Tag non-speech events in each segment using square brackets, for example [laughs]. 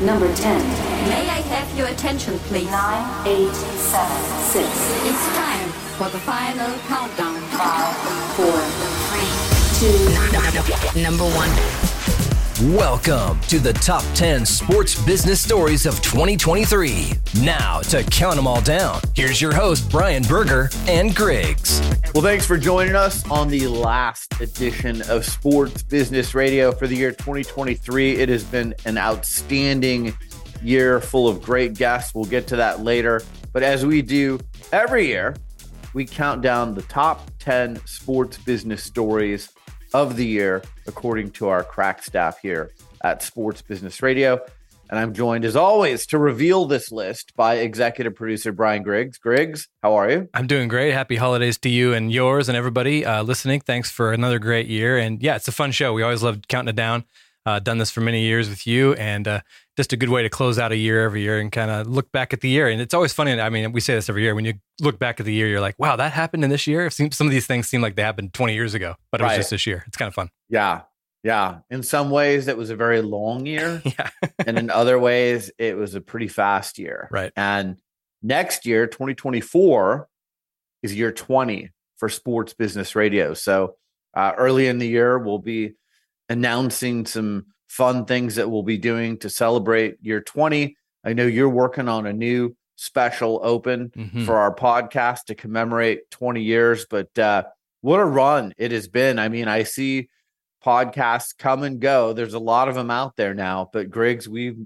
Number 10. May I have your attention, please? 9, 8, 7, 6, It's time for the final countdown. 5, 4, 3, 2, Number one. Welcome to the top 10 sports business stories of 2023. Now, to count them all down, here's your host, Brian Berger and Griggs. Well, thanks for joining us on the last edition of Sports Business Radio for the year 2023. It has been an outstanding year full of great guests. We'll get to that later. But as we do every year, we count down the top 10 sports business stories of the year, according to our crack staff here at Sports Business Radio. And I'm joined, as always, to reveal this list by executive producer Bryan Griggs. Griggs, how are you? I'm doing great. Happy holidays to you and yours and everybody uh, listening. Thanks for another great year. And yeah, it's a fun show. We always love counting it down. Uh, done this for many years with you, and uh, just a good way to close out a year every year and kind of look back at the year. And it's always funny. I mean, we say this every year. When you look back at the year, you're like, "Wow, that happened in this year." Some of these things seem like they happened 20 years ago, but it was Right. just this year. It's kind of fun. Yeah. Yeah. In some ways, it was a very long year. [laughs] Yeah, and in other ways, it was a pretty fast year. Right. And next year, 2024, is year 20 for sports business radio. So uh, early in the year, we'll be announcing some fun things that we'll be doing to celebrate year 20. I know you're working on a new special open Mhm. for our podcast to commemorate 20 years, but uh, what a run it has been. I mean, I see podcasts come and go. There's a lot of them out there now, but Griggs, we've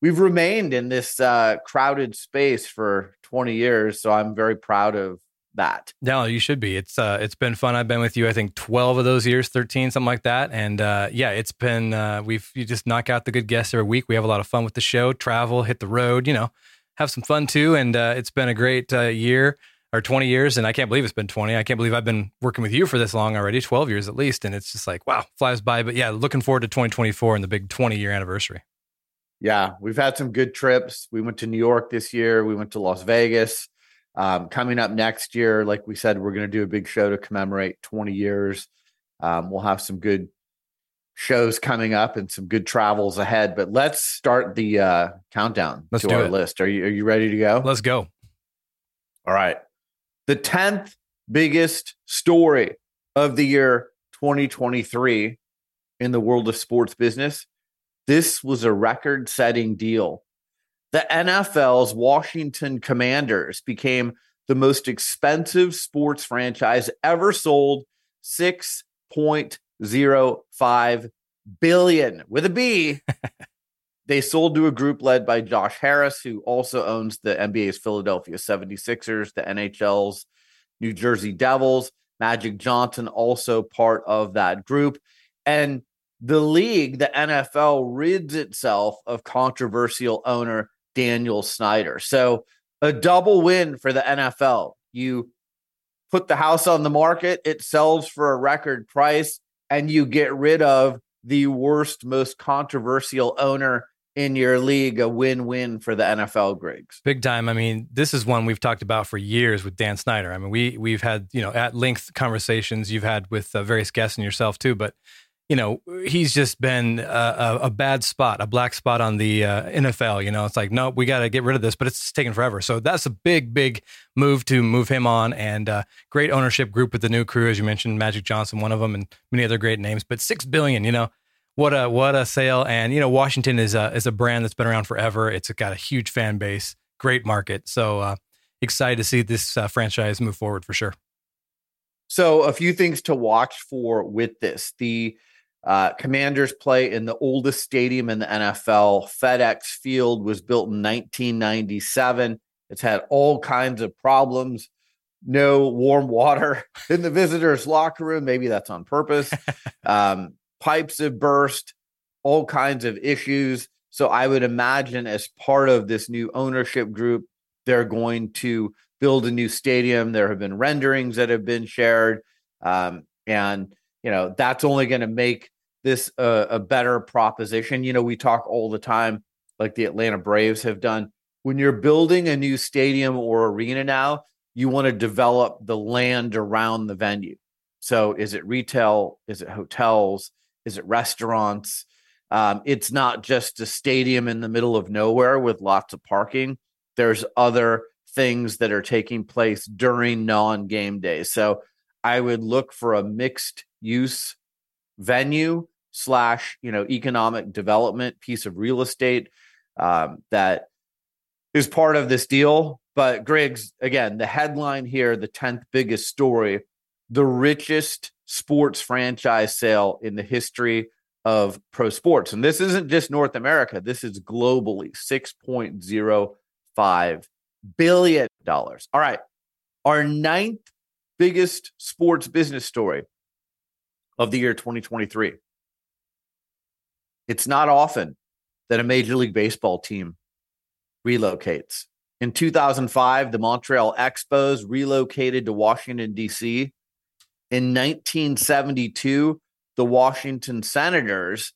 we've remained in this uh, crowded space for 20 years, so I'm very proud of that. No, you should be. It's uh, it's been fun. I've been with you. I think twelve of those years, thirteen, something like that. And uh, yeah, it's been. Uh, we've you just knock out the good guests every week. We have a lot of fun with the show. Travel, hit the road. You know, have some fun too. And uh, it's been a great uh, year or twenty years. And I can't believe it's been twenty. I can't believe I've been working with you for this long already, twelve years at least. And it's just like wow, flies by. But yeah, looking forward to twenty twenty four and the big twenty year anniversary. Yeah, we've had some good trips. We went to New York this year. We went to Las Vegas. Um, coming up next year, like we said, we're going to do a big show to commemorate 20 years. Um, we'll have some good shows coming up and some good travels ahead. But let's start the uh, countdown Let's to do our it. list. Are you are you ready to go? Let's go. All right. The 10th biggest story of the year 2023 in the world of sports business. This was a record setting deal. The NFL's Washington Commanders became the most expensive sports franchise ever sold 6.05 billion with a B. [laughs] they sold to a group led by Josh Harris, who also owns the NBA's Philadelphia 76ers, the NHL's New Jersey Devils. Magic Johnson, also part of that group. And the league, the NFL, rids itself of controversial owner Daniel Snyder. So a double win for the NFL. You put the house on the market, it sells for a record price, and you get rid of the worst, most controversial owner in your league. A win win for the NFL, Griggs. Big time. I mean, this is one we've talked about for years with Dan Snyder. I mean, we we've had you know at length conversations you've had with uh, various guests and yourself too. But you know, he's just been a, a, bad spot, a black spot on the uh, NFL. You know, it's like no, we got to get rid of this, but it's taken forever. So that's a big, big move to move him on, and uh, great ownership group with the new crew, as you mentioned, Magic Johnson, one of them, and many other great names. But six billion, you know. What a what a sale! And you know Washington is a is a brand that's been around forever. It's got a huge fan base, great market. So uh, excited to see this uh, franchise move forward for sure. So, a few things to watch for with this. The uh, Commanders play in the oldest stadium in the NFL. FedEx Field was built in 1997. It's had all kinds of problems. No warm water [laughs] in the visitors' locker room. Maybe that's on purpose. [laughs] um, pipes have burst, all kinds of issues. So, I would imagine as part of this new ownership group, they're going to build a new stadium. There have been renderings that have been shared. Um, and, you know, that's only going to make this a, a better proposition. You know, we talk all the time, like the Atlanta Braves have done. When you're building a new stadium or arena now, you want to develop the land around the venue. So is it retail? Is it hotels? Is it restaurants? Um, it's not just a stadium in the middle of nowhere with lots of parking. There's other things that are taking place during non game days. So I would look for a mixed use venue slash, you know, economic development piece of real estate um, that is part of this deal. But Griggs, again, the headline here, the 10th biggest story, the richest sports franchise sale in the history of pro sports. And this isn't just North America, this is globally $6.05 billion. All right. Our ninth biggest sports business story of the year 2023. It's not often that a Major League Baseball team relocates. In 2005, the Montreal Expos relocated to Washington, D.C. In 1972, the Washington Senators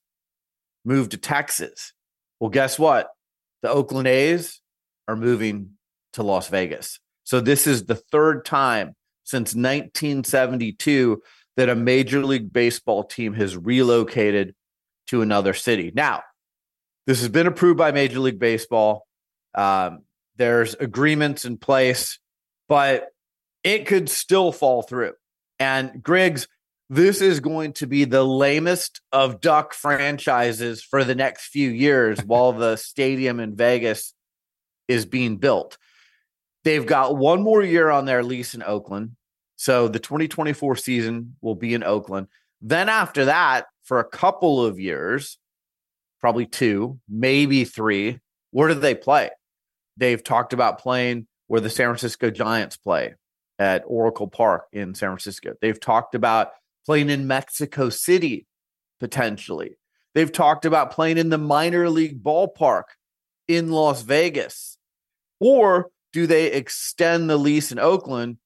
moved to Texas. Well, guess what? The Oakland A's are moving to Las Vegas. So this is the third time since 1972 that a Major League Baseball team has relocated to another city. Now, this has been approved by Major League Baseball. Um, there's agreements in place, but it could still fall through. And Griggs, this is going to be the lamest of duck franchises for the next few years [laughs] while the stadium in Vegas is being built. They've got one more year on their lease in Oakland. So the 2024 season will be in Oakland. Then after that, for a couple of years, probably two, maybe three, where do they play? They've talked about playing where the San Francisco Giants play at Oracle Park in San Francisco. They've talked about playing in Mexico City potentially. They've talked about playing in the minor league ballpark in Las Vegas. Or do they extend the lease in Oakland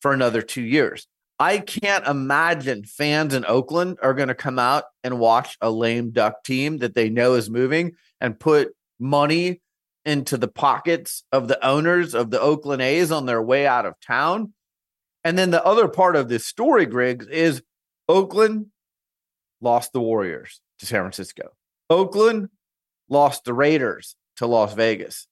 for another two years? I can't imagine fans in Oakland are going to come out and watch a lame duck team that they know is moving and put money into the pockets of the owners of the Oakland A's on their way out of town. And then the other part of this story, Griggs, is Oakland lost the Warriors to San Francisco. Oakland lost the Raiders to Las Vegas.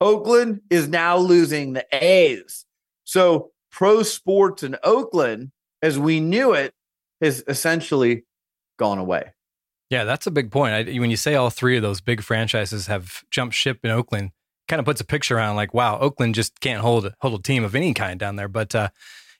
Oakland is now losing the A's. So pro sports in Oakland, as we knew it, has essentially gone away. Yeah, that's a big point. I, when you say all three of those big franchises have jumped ship in Oakland, kind of puts a picture around like, wow, Oakland just can't hold hold a team of any kind down there. But uh,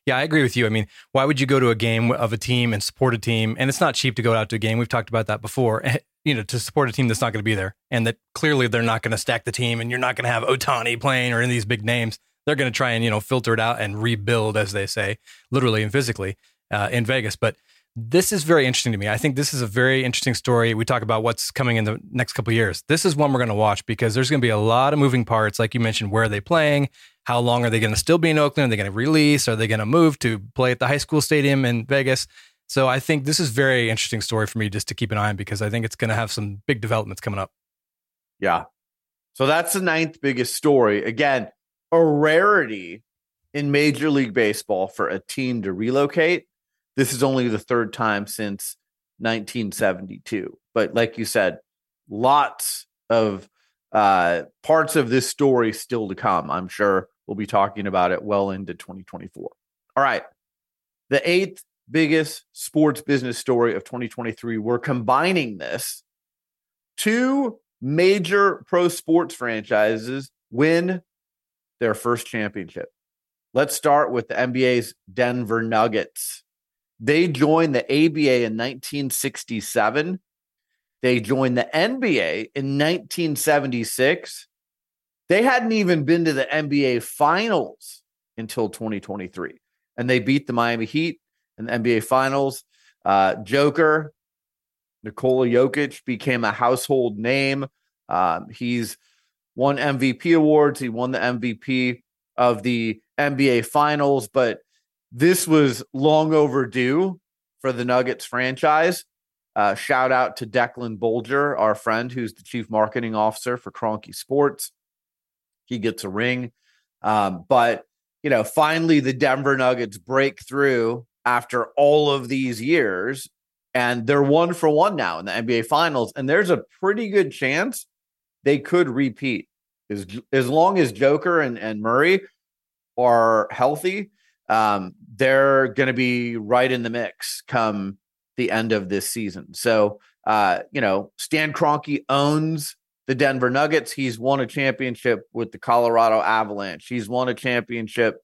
yeah, I agree with you. I mean, why would you go to a game of a team and support a team? And it's not cheap to go out to a game. We've talked about that before. [laughs] You know, to support a team that's not going to be there, and that clearly they're not going to stack the team, and you're not going to have Ohtani playing or any of these big names. They're going to try and you know filter it out and rebuild, as they say, literally and physically uh, in Vegas. But this is very interesting to me. I think this is a very interesting story. We talk about what's coming in the next couple years. This is one we're going to watch because there's going to be a lot of moving parts. Like you mentioned, where are they playing? How long are they going to still be in Oakland? Are they going to release? Are they going to move to play at the high school stadium in Vegas? So I think this is very interesting story for me just to keep an eye on because I think it's going to have some big developments coming up. Yeah. So that's the ninth biggest story. Again, a rarity in Major League Baseball for a team to relocate this is only the third time since 1972. But like you said, lots of uh, parts of this story still to come. I'm sure we'll be talking about it well into 2024. All right. The eighth biggest sports business story of 2023. We're combining this. Two major pro sports franchises win their first championship. Let's start with the NBA's Denver Nuggets. They joined the ABA in 1967. They joined the NBA in 1976. They hadn't even been to the NBA finals until 2023. And they beat the Miami Heat in the NBA finals. Uh, Joker, Nikola Jokic became a household name. Um, he's won MVP awards. He won the MVP of the NBA finals, but this was long overdue for the Nuggets franchise. Uh, shout out to Declan Bolger, our friend who's the chief marketing officer for Kroenke Sports. He gets a ring. Um, but, you know, finally the Denver Nuggets break through after all of these years and they're one for one now in the NBA Finals. And there's a pretty good chance they could repeat as as long as Joker and, and Murray are healthy. Um, they're going to be right in the mix come the end of this season. So, uh, you know, Stan Kroenke owns the Denver Nuggets. He's won a championship with the Colorado Avalanche. He's won a championship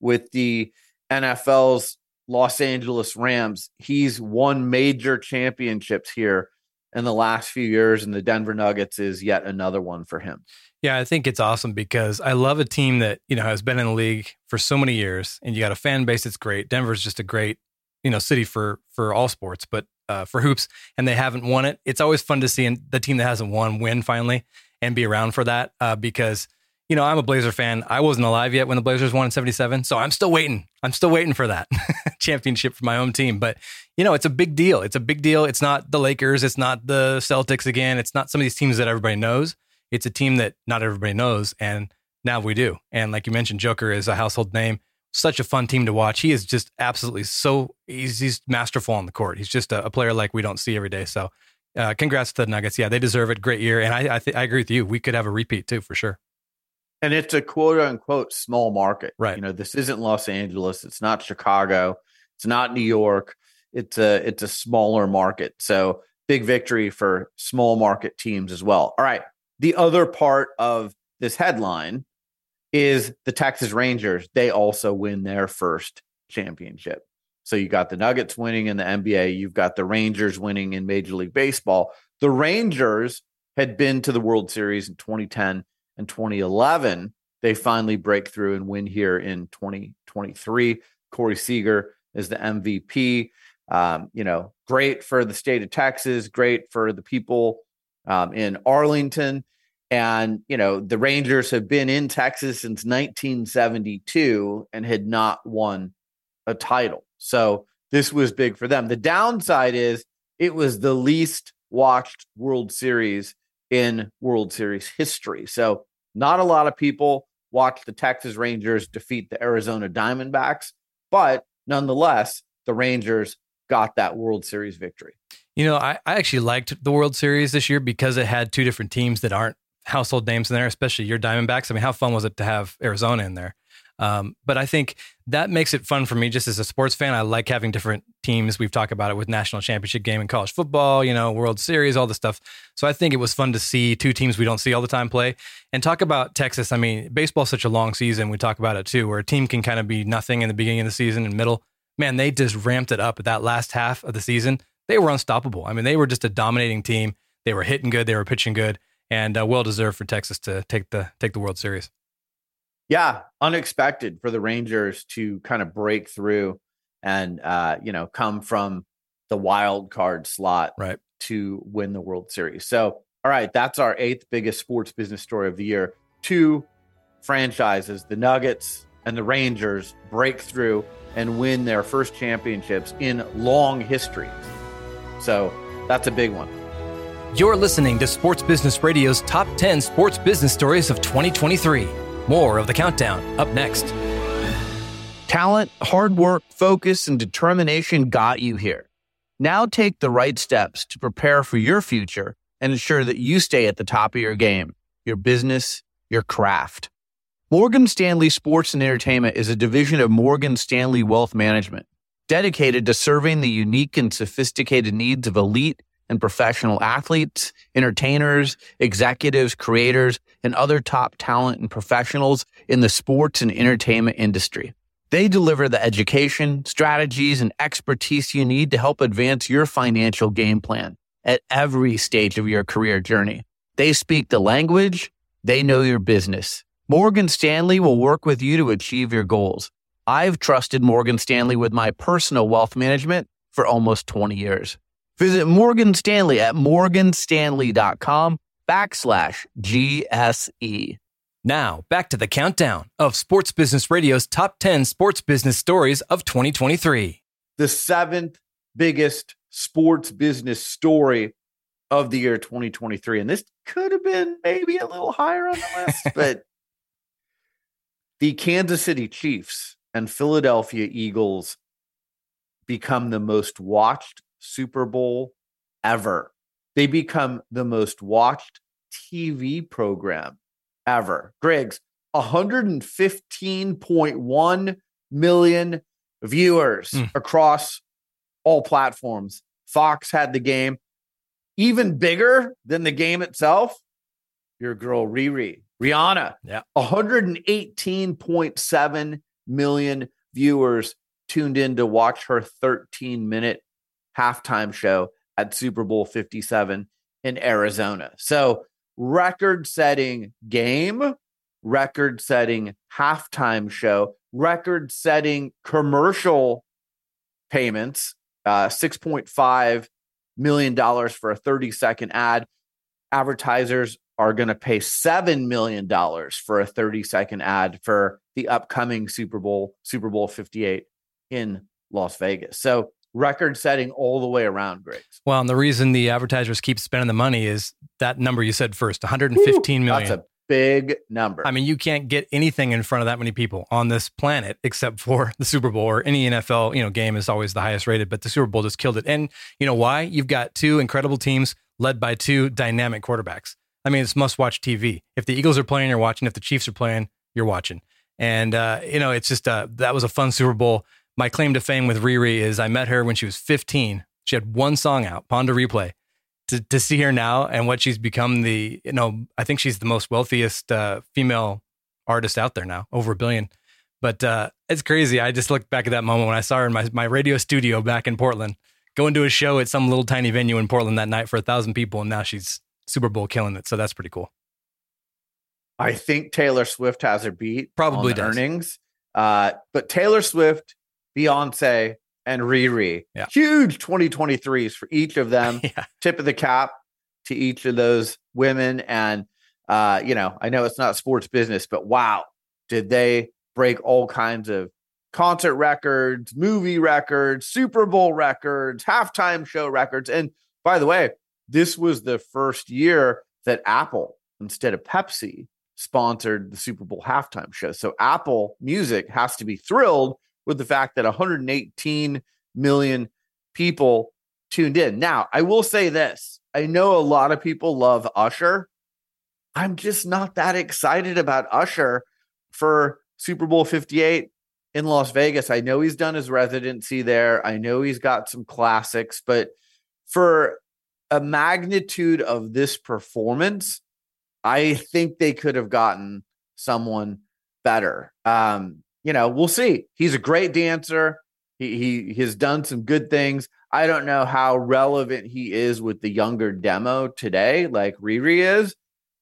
with the NFL's Los Angeles Rams. He's won major championships here in the last few years, and the Denver Nuggets is yet another one for him. Yeah, I think it's awesome because I love a team that, you know, has been in the league for so many years and you got a fan base that's great. Denver's just a great, you know, city for for all sports, but uh, for hoops and they haven't won it. It's always fun to see the team that hasn't won win finally and be around for that uh, because you know, I'm a Blazer fan. I wasn't alive yet when the Blazers won in 77. So I'm still waiting. I'm still waiting for that [laughs] championship for my own team. But, you know, it's a big deal. It's a big deal. It's not the Lakers. It's not the Celtics again. It's not some of these teams that everybody knows. It's a team that not everybody knows. And now we do. And like you mentioned, Joker is a household name. Such a fun team to watch. He is just absolutely so, he's, he's masterful on the court. He's just a, a player like we don't see every day. So, uh, congrats to the Nuggets. Yeah, they deserve it. Great year. And I, I, th- I agree with you. We could have a repeat too, for sure and it's a quote unquote small market. Right. You know, this isn't Los Angeles. It's not Chicago. It's not New York. It's a it's a smaller market. So big victory for small market teams as well. All right. The other part of this headline is the Texas Rangers. They also win their first championship. So you got the Nuggets winning in the NBA. You've got the Rangers winning in Major League Baseball. The Rangers had been to the World Series in 2010 and 2011, they finally break through and win here in 2023. Corey Seager is the MVP. Um, you know, great for the state of Texas, great for the people um, in Arlington. And, you know, the Rangers have been in Texas since 1972 and had not won a title. So this was big for them. The downside is it was the least watched World Series in World Series history. So, not a lot of people watch the Texas Rangers defeat the Arizona Diamondbacks, but nonetheless, the Rangers got that World Series victory. You know, I, I actually liked the World Series this year because it had two different teams that aren't household names in there, especially your Diamondbacks. I mean, how fun was it to have Arizona in there? Um, but I think that makes it fun for me just as a sports fan. I like having different teams. We've talked about it with national championship game in college football, you know, World Series, all the stuff. So I think it was fun to see two teams we don't see all the time play. And talk about Texas. I mean, baseball's such a long season. We talk about it too, where a team can kind of be nothing in the beginning of the season and middle. Man, they just ramped it up at that last half of the season. They were unstoppable. I mean, they were just a dominating team. They were hitting good. They were pitching good, and uh, well deserved for Texas to take the take the World Series yeah, unexpected for the Rangers to kind of break through and uh, you know come from the wild card slot right to win the World Series. So, all right, that's our eighth biggest sports business story of the year. Two franchises, the Nuggets and the Rangers, break through and win their first championships in long history. So, that's a big one. You're listening to Sports Business Radio's top 10 sports business stories of 2023. More of the countdown up next. Talent, hard work, focus, and determination got you here. Now take the right steps to prepare for your future and ensure that you stay at the top of your game, your business, your craft. Morgan Stanley Sports and Entertainment is a division of Morgan Stanley Wealth Management, dedicated to serving the unique and sophisticated needs of elite and professional athletes, entertainers, executives, creators, and other top talent and professionals in the sports and entertainment industry. They deliver the education, strategies, and expertise you need to help advance your financial game plan at every stage of your career journey. They speak the language, they know your business. Morgan Stanley will work with you to achieve your goals. I've trusted Morgan Stanley with my personal wealth management for almost 20 years. Visit Morgan Stanley at morganstanley.com backslash GSE. Now, back to the countdown of Sports Business Radio's top 10 sports business stories of 2023. The seventh biggest sports business story of the year 2023. And this could have been maybe a little higher on the list, [laughs] but the Kansas City Chiefs and Philadelphia Eagles become the most watched Super Bowl ever. They become the most watched TV program ever. Griggs, 115.1 million viewers Mm. across all platforms. Fox had the game even bigger than the game itself. Your girl Riri, Rihanna, Yeah. 118.7 million viewers tuned in to watch her 13 minute halftime show at Super Bowl 57 in Arizona. So, record setting game, record setting halftime show, record setting commercial payments, uh, $6.5 million for a 30 second ad. Advertisers are going to pay $7 million for a 30 second ad for the upcoming Super Bowl, Super Bowl 58 in Las Vegas. So, record setting all the way around, Griggs. Well, and the reason the advertisers keep spending the money is that number you said first, 115 million. That's a big number. I mean, you can't get anything in front of that many people on this planet except for the Super Bowl or any NFL, you know, game is always the highest rated, but the Super Bowl just killed it. And you know why? You've got two incredible teams led by two dynamic quarterbacks. I mean, it's must watch TV. If the Eagles are playing, you're watching. If the Chiefs are playing, you're watching. And uh, you know, it's just uh, that was a fun Super Bowl. My claim to fame with Riri is I met her when she was 15. She had one song out, Pon de Replay. To, to see her now and what she's become the you know I think she's the most wealthiest uh, female artist out there now, over a billion. But uh, it's crazy. I just looked back at that moment when I saw her in my, my radio studio back in Portland, going to a show at some little tiny venue in Portland that night for a thousand people, and now she's Super Bowl killing it. So that's pretty cool. I think Taylor Swift has her beat. Probably does. earnings. Uh, but Taylor Swift, Beyonce, and Riri, Yeah. huge 2023s for each of them. [laughs] Yeah. Tip of the cap to each of those women. And, uh, you know, I know it's not sports business, but wow, did they break all kinds of concert records, movie records, Super Bowl records, halftime show records. And by the way, this was the first year that Apple, instead of Pepsi, sponsored the Super Bowl halftime show. So Apple Music has to be thrilled with the fact that 118 million people tuned in. Now, I will say this I know a lot of people love Usher. I'm just not that excited about Usher for Super Bowl 58 in Las Vegas. I know he's done his residency there. I know he's got some classics, but for a magnitude of this performance, I think they could have gotten someone better. Um, you know, we'll see. He's a great dancer. He he has done some good things. I don't know how relevant he is with the younger demo today, like Riri is,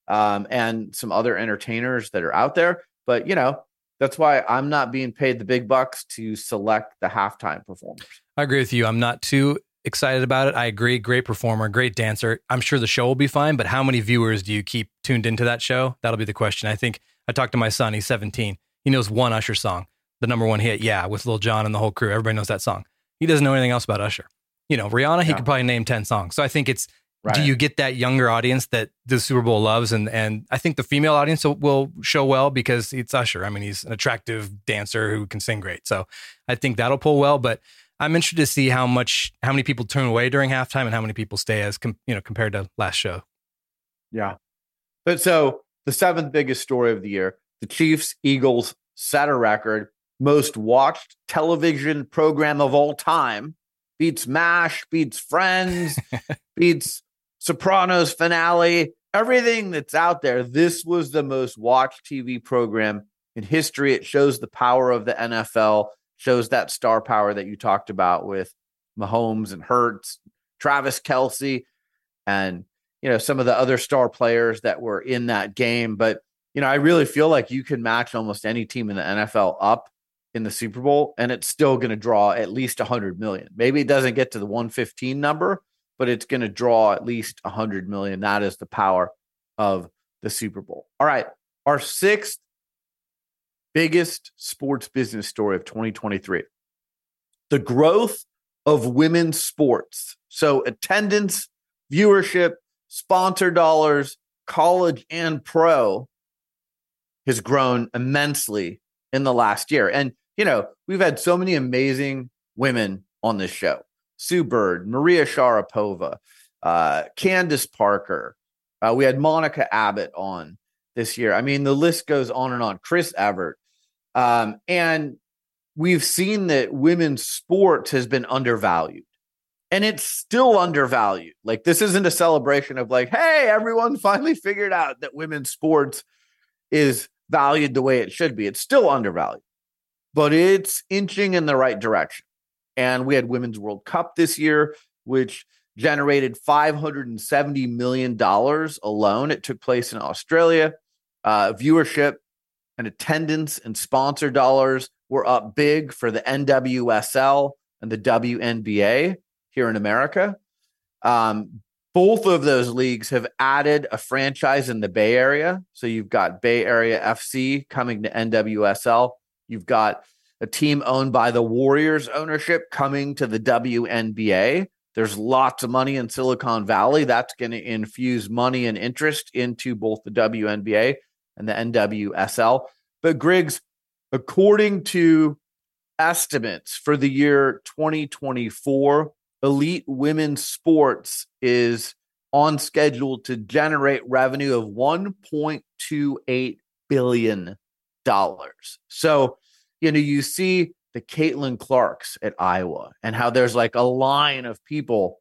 um, and some other entertainers that are out there. But you know, that's why I'm not being paid the big bucks to select the halftime performers. I agree with you. I'm not too excited about it. I agree. Great performer, great dancer. I'm sure the show will be fine, but how many viewers do you keep tuned into that show? That'll be the question. I think I talked to my son. He's 17. He knows one Usher song, the number one hit. Yeah, with Lil Jon and the whole crew. Everybody knows that song. He doesn't know anything else about Usher. You know, Rihanna, he Yeah. could probably name 10 songs. So I think it's, Right. do you get that younger audience that the Super Bowl loves? And, and I think the female audience will, show well because it's Usher. I mean, he's an attractive dancer who can sing great. So I think that'll pull well, but I'm interested to see how much, how many people turn away during halftime and how many people stay as, com- you know, compared to last show. Yeah. But so the seventh biggest story of the year, the Chiefs Eagles set a record, most watched television program of all time, beats MASH, beats Friends, [laughs] beats Sopranos finale, everything that's out there. This was the most watched TV program in history. It shows the power of the NFL, shows that star power that you talked about with Mahomes and Hurts, Travis Kelce, and you know some of the other star players that were in that game. But you know, I really feel like you can match almost any team in the NFL up in the Super Bowl, and it's still going to draw at least 100 million. Maybe it doesn't get to the 115 number, but it's going to draw at least 100 million. That is the power of the Super Bowl. All right, our sixth biggest sports business story of 2023 the growth of women's sports. So, attendance, viewership, sponsor dollars, college and pro has grown immensely in the last year. And, you know, we've had so many amazing women on this show. Sue Bird, Maria Sharapova, uh, Candace Parker. Uh, we had Monica Abbott on this year. I mean, the list goes on and on. Chris Evert. Um, and we've seen that women's sports has been undervalued and it's still undervalued. Like, this isn't a celebration of like, hey, everyone finally figured out that women's sports is valued the way it should be. It's still undervalued, but it's inching in the right direction. And we had Women's World Cup this year, which generated $570 million alone. It took place in Australia. Uh, viewership and attendance and sponsor dollars were up big for the NWSL and the WNBA here in America. Um, both of those leagues have added a franchise in the Bay Area. So you've got Bay Area FC coming to NWSL. You've got a team owned by the Warriors ownership coming to the WNBA. There's lots of money in Silicon Valley. That's going to infuse money and interest into both the WNBA and the NWSL. But Griggs, according to estimates for the year 2024, elite women's sports is on schedule to generate revenue of 1.28 billion dollars. So, you know, you see the Caitlin Clarks at Iowa and how there's like a line of people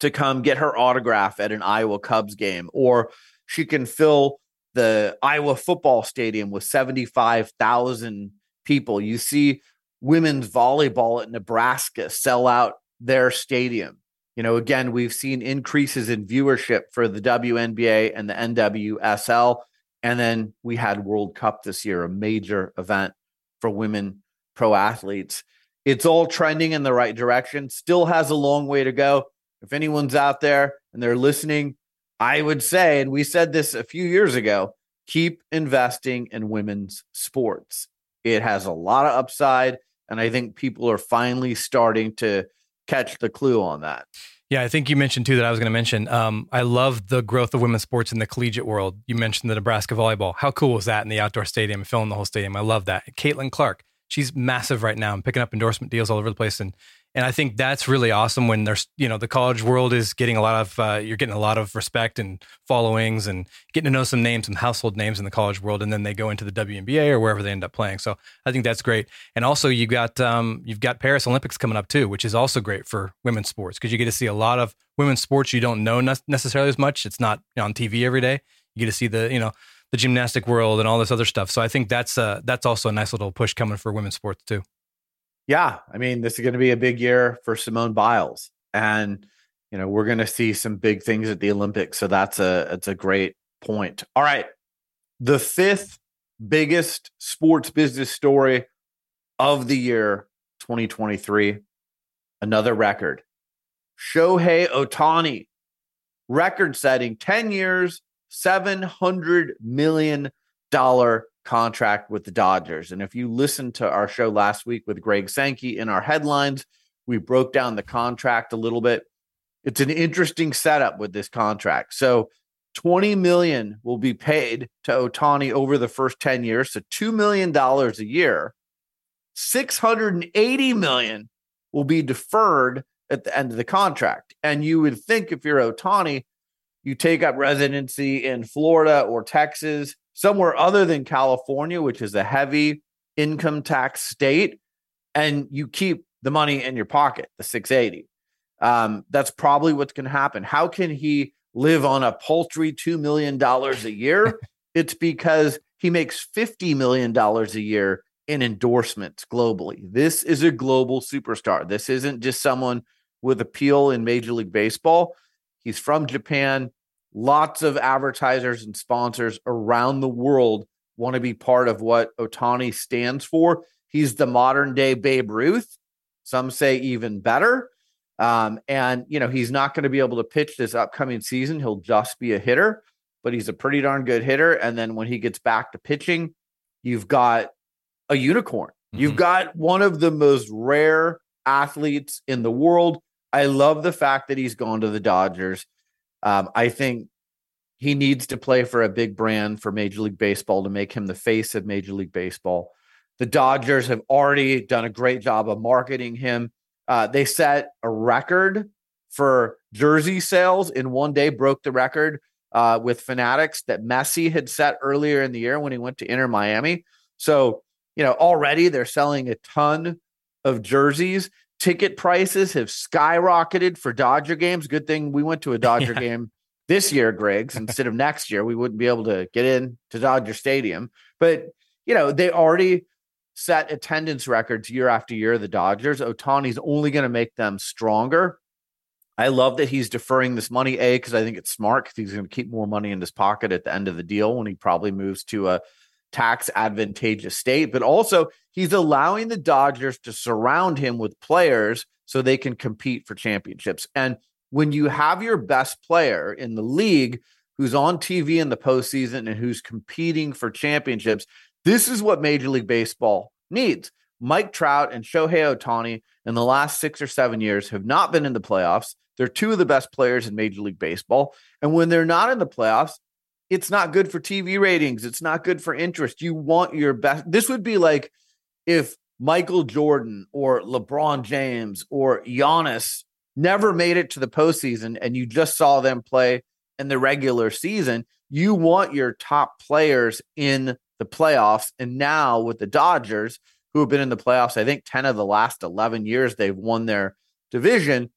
to come get her autograph at an Iowa Cubs game, or she can fill the Iowa football stadium with 75,000 people. You see women's volleyball at Nebraska sell out their stadium. You know, again, we've seen increases in viewership for the WNBA and the NWSL. And then we had World Cup this year, a major event for women pro athletes. It's all trending in the right direction. Still has a long way to go. If anyone's out there and they're listening, I would say, and we said this a few years ago, keep investing in women's sports. It has a lot of upside. And I think people are finally starting to catch the clue on that. Yeah, I think you mentioned too that I was going to mention. Um, I love the growth of women's sports in the collegiate world. You mentioned the Nebraska volleyball. How cool was that in the outdoor stadium, filling the whole stadium? I love that. Caitlin Clark, she's massive right now. I'm picking up endorsement deals all over the place, and and I think that's really awesome when there's you know the college world is getting a lot of uh, you're getting a lot of respect and followings and getting to know some names, some household names in the college world, and then they go into the WNBA or wherever they end up playing. So I think that's great. And also you got um, you've got Paris Olympics coming up too, which is also great for women's sports because you get to see a lot of women's sports you don't know necessarily as much. It's not on TV every day. You get to see the you know the gymnastic world and all this other stuff. So I think that's uh, that's also a nice little push coming for women's sports too yeah, I mean, this is going to be a big year for Simone Biles, and you know we're going to see some big things at the Olympics. So that's a it's a great point. All right, the fifth biggest sports business story of the year 2023, another record. Shohei Ohtani, record setting 10 years, $700 million contract with the Dodgers. And if you listened to our show last week with Greg Sankey in our headlines, we broke down the contract a little bit. It's an interesting setup with this contract. So 20 million will be paid to Ohtani over the first 10 years, so $2 million a year. 680 million will be deferred at the end of the contract. And you would think if you're Ohtani, you take up residency in Florida or Texas somewhere other than California, which is a heavy income tax state, and you keep the money in your pocket, the 680. Um, that's probably what's going to happen. How can he live on a paltry $2 million a year? [laughs] it's because he makes $50 million a year in endorsements globally. This is a global superstar. This isn't just someone with appeal in Major League Baseball. He's from Japan lots of advertisers and sponsors around the world want to be part of what Ohtani stands for. He's the modern day Babe Ruth. Some say even better. Um, and, you know, he's not going to be able to pitch this upcoming season. He'll just be a hitter, but he's a pretty darn good hitter. And then when he gets back to pitching, you've got a unicorn. Mm-hmm. You've got one of the most rare athletes in the world. I love the fact that he's gone to the Dodgers. Um, I think he needs to play for a big brand for Major League Baseball to make him the face of Major League Baseball. The Dodgers have already done a great job of marketing him. Uh, they set a record for jersey sales in one day, broke the record uh, with Fanatics that Messi had set earlier in the year when he went to Inter Miami. So, you know, already they're selling a ton of jerseys. Ticket prices have skyrocketed for Dodger games. Good thing we went to a [laughs] Dodger yeah. game this year, Griggs, instead of next year. We wouldn't be able to get in to Dodger Stadium. But, you know, they already set attendance records year after year, the Dodgers. Ohtani's only going to make them stronger. I love that he's deferring this money, A, because I think it's smart because he's going to keep more money in his pocket at the end of the deal when he probably moves to a tax advantageous state. But also, he's allowing the Dodgers to surround him with players so they can compete for championships. And when you have your best player in the league who's on TV in the postseason and who's competing for championships, this is what Major League Baseball needs. Mike Trout and Shohei Ohtani in the last six or seven years have not been in the playoffs. They're two of the best players in Major League Baseball. And when they're not in the playoffs, it's not good for TV ratings. It's not good for interest. You want your best. This would be like if Michael Jordan or LeBron James or Giannis never made it to the postseason and you just saw them play in the regular season. You want your top players in the playoffs. And now with the Dodgers, who have been in the playoffs, I think 10 of the last 11 years they've won their division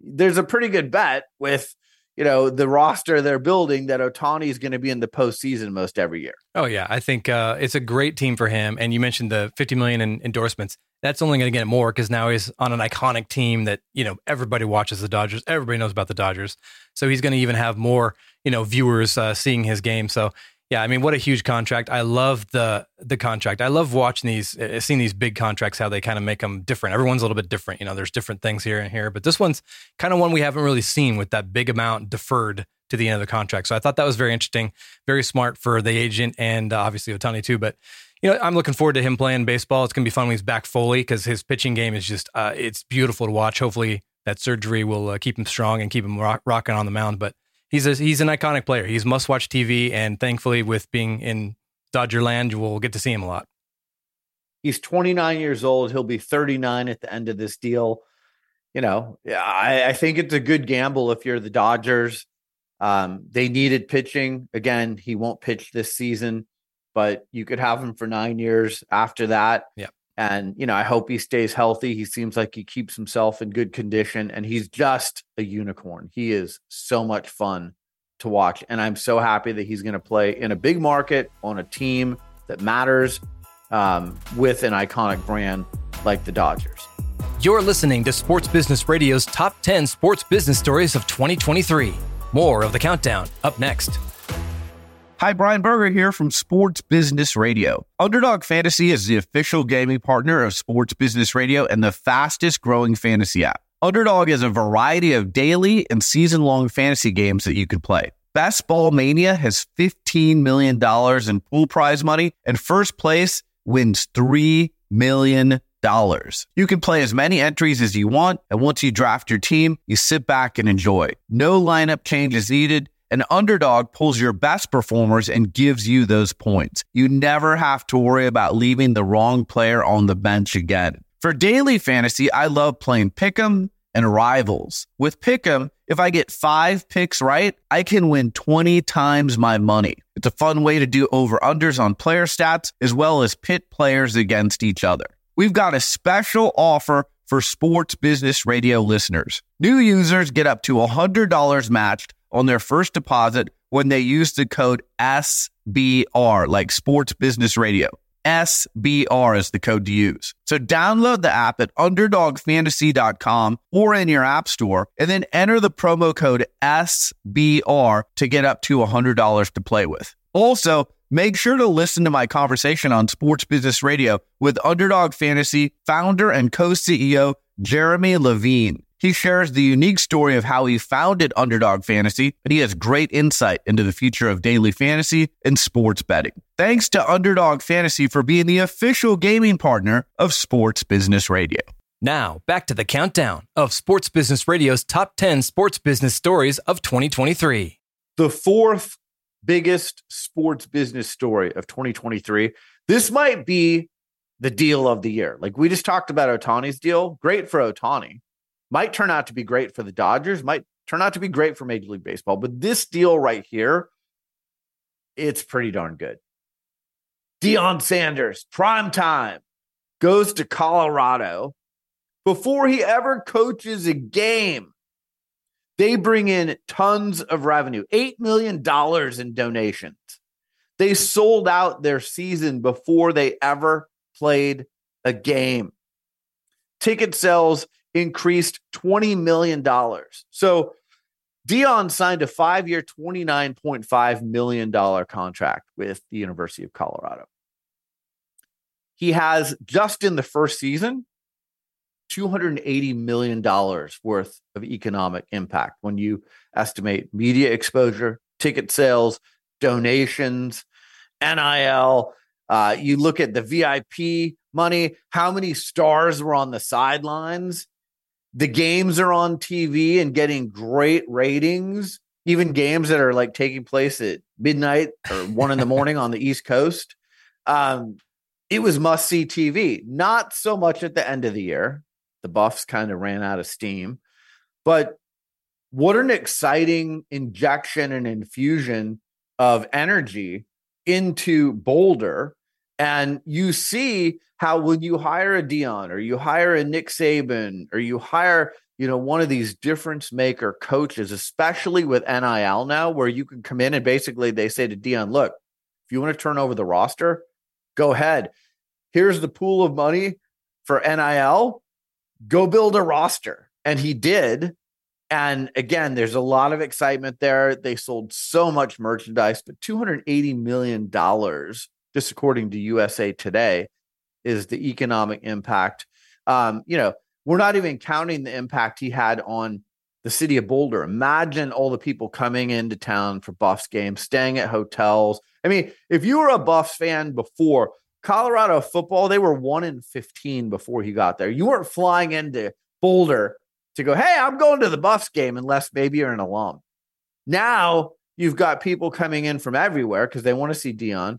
there's a pretty good bet with you know the roster they're building that Ohtani is going to be in the postseason most every year. Oh yeah, I think uh, it's a great team for him. And you mentioned the 50 million in endorsements. That's only going to get more because now he's on an iconic team that you know everybody watches the Dodgers. Everybody knows about the Dodgers, so he's going to even have more you know viewers uh, seeing his game. So yeah, I mean, what a huge contract! I love the the contract. I love watching these, uh, seeing these big contracts, how they kind of make them different. Everyone's a little bit different, you know. There's different things here and here, but this one's kind of one we haven't really seen with that big amount deferred to the end of the contract. So I thought that was very interesting, very smart for the agent and uh, obviously Ohtani too. But you know, I'm looking forward to him playing baseball. It's gonna be fun when he's back fully because his pitching game is just uh, it's beautiful to watch. Hopefully, that surgery will uh, keep him strong and keep him rock- rocking on the mound. But he's a, he's an iconic player. He's must watch TV, and thankfully, with being in Dodger land, we'll get to see him a lot. He's 29 years old. He'll be 39 at the end of this deal. You know, I, I think it's a good gamble if you're the Dodgers. Um, they needed pitching. Again, he won't pitch this season, but you could have him for nine years after that. Yeah. And, you know, I hope he stays healthy. He seems like he keeps himself in good condition and he's just a unicorn. He is so much fun to watch. And I'm so happy that he's going to play in a big market on a team that matters um, with an iconic brand like the Dodgers. You're listening to Sports Business Radio's top 10 sports business stories of 2023. More of the countdown up next. Hi, Brian Berger here from Sports Business Radio. Underdog Fantasy is the official gaming partner of Sports Business Radio and the fastest growing fantasy app. Underdog has a variety of daily and season long fantasy games that you can play. Best Ball Mania has $15 million in pool prize money, and first place wins $3 million. You can play as many entries as you want, and once you draft your team, you sit back and enjoy. No lineup changes needed an underdog pulls your best performers and gives you those points. You never have to worry about leaving the wrong player on the bench again. For daily fantasy, I love playing Pick'em and Rivals. With Pick'em, if I get five picks right, I can win 20 times my money. It's a fun way to do over unders on player stats as well as pit players against each other. We've got a special offer for sports business radio listeners. New users get up to $100 matched on their first deposit when they use the code SBR, like Sports Business Radio. SBR is the code to use. So download the app at underdogfantasy.com or in your app store and then enter the promo code SBR to get up to $100 to play with. Also, make sure to listen to my conversation on Sports Business Radio with Underdog Fantasy founder and co CEO Jeremy Levine. He shares the unique story of how he founded Underdog Fantasy, and he has great insight into the future of daily fantasy and sports betting. Thanks to Underdog Fantasy for being the official gaming partner of Sports Business Radio. Now, back to the countdown of Sports Business Radio's top 10 sports business stories of 2023. The fourth biggest sports business story of 2023. This might be the deal of the year. Like we just talked about Ohtani's deal. Great for Ohtani. Might turn out to be great for the Dodgers, might turn out to be great for Major League Baseball. But this deal right here, it's pretty darn good. Deion Sanders, prime time, goes to Colorado before he ever coaches a game. They bring in tons of revenue, $8 million in donations. They sold out their season before they ever played a game. Ticket sales increased $20 million. So Deion signed a five year, $29.5 million contract with the University of Colorado. He has just in the first season $280 million worth of economic impact when you estimate media exposure, ticket sales, donations, NIL. Uh, you look at the VIP money, how many stars were on the sidelines. The games are on TV and getting great ratings, even games that are like taking place at midnight or one in the morning on the East Coast. Um, it was must see TV, not so much at the end of the year. The Buffs kind of ran out of steam, but what an exciting injection and infusion of energy into Boulder. And you see how when you hire a Deion or you hire a Nick Saban or you hire, you know, one of these difference maker coaches, especially with NIL now, where you can come in and basically they say to Deion, look, if you want to turn over the roster, go ahead. Here's the pool of money for NIL. Go build a roster. And he did. And again, there's a lot of excitement there. They sold so much merchandise, but $280 million, just according to USA Today, is the economic impact. Um, you know, we're not even counting the impact he had on the city of Boulder. Imagine all the people coming into town for Buffs games, staying at hotels. I mean, if you were a Buffs fan before Colorado football, they were one in 15 before he got there. You weren't flying into Boulder to go, hey, I'm going to the Buffs game, unless maybe you're an alum. Now you've got people coming in from everywhere because they want to see Deion,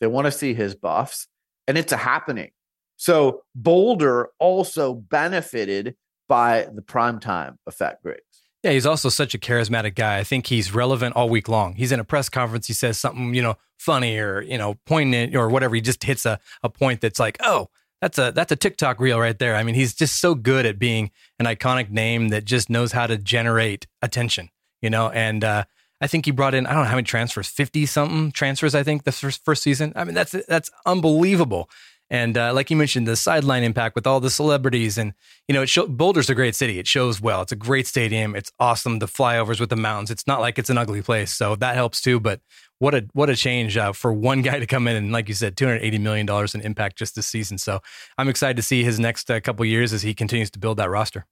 they want to see his Buffs, and it's a happening. So Boulder also benefited by the primetime effect, Griggs. Yeah, he's also such a charismatic guy. I think he's relevant all week long. He's in a press conference. He says something, you know, funny or, you know, poignant or whatever. He just hits a, a point that's like, oh, that's a that's a TikTok reel right there. I mean, he's just so good at being an iconic name that just knows how to generate attention, you know. And uh, I think he brought in I don't know how many transfers, fifty something transfers. I think the first first season. I mean, that's that's unbelievable. And uh, like you mentioned, the sideline impact with all the celebrities, and you know, it show, Boulder's a great city. It shows well. It's a great stadium. It's awesome. The flyovers with the mountains. It's not like it's an ugly place, so that helps too. But what a what a change uh, for one [laughs] guy to come in and, like you said, two hundred eighty million dollars in impact just this season. So I'm excited to see his next uh, couple years as he continues to build that roster.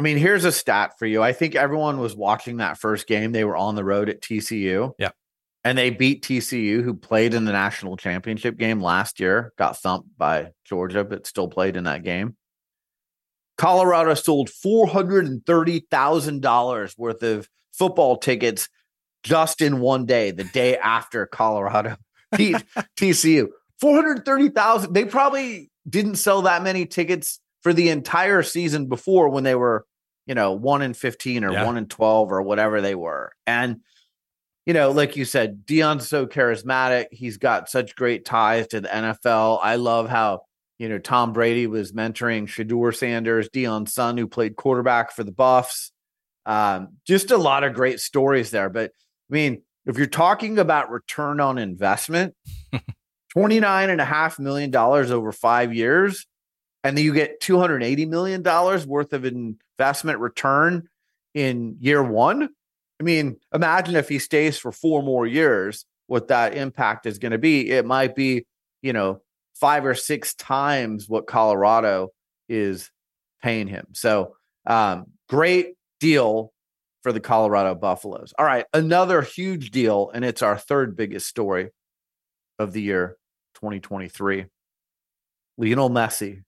I mean, here's a stat for you. I think everyone was watching that first game. They were on the road at TCU. Yeah and they beat TCU, who played in the national championship game last year, got thumped by Georgia, but still played in that game. Colorado sold $430,000 worth of football tickets just in one day, the day after Colorado [laughs] beat TCU. 430,000. They probably didn't sell that many tickets for the entire season before when they were, you know, 1 in 15 or yeah. 1 in 12 or whatever they were. And you know, like you said, Deion's so charismatic. He's got such great ties to the NFL. I love how, you know, Tom Brady was mentoring Shedeur Sanders, Deion's son, who played quarterback for the Buffs. Um, just a lot of great stories there. But I mean, if you're talking about return on investment, [laughs] $29.5 million over five years, and then you get $280 million worth of investment return in year one I mean, imagine if he stays for four more years, what that impact is going to be. It might be, you know, five or six times what Colorado is paying him. So, um, great deal for the Colorado Buffaloes. All right, another huge deal, and it's our third biggest story of the year 2023. Lionel Messi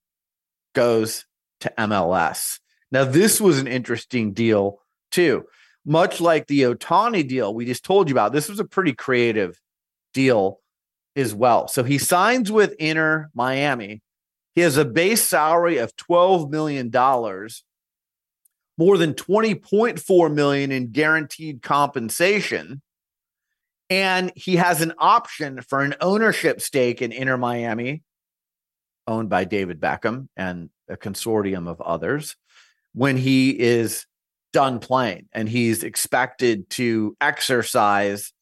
goes to MLS. Now, this was an interesting deal, too much like the Ohtani deal we just told you about, this was a pretty creative deal as well. So he signs with Inter Miami He has a base salary of $12 million, more than 20.4 million in guaranteed compensation. And he has an option for an ownership stake in Inter Miami, owned by David Beckham and a consortium of others, when he is done playing. And he's expected to exercise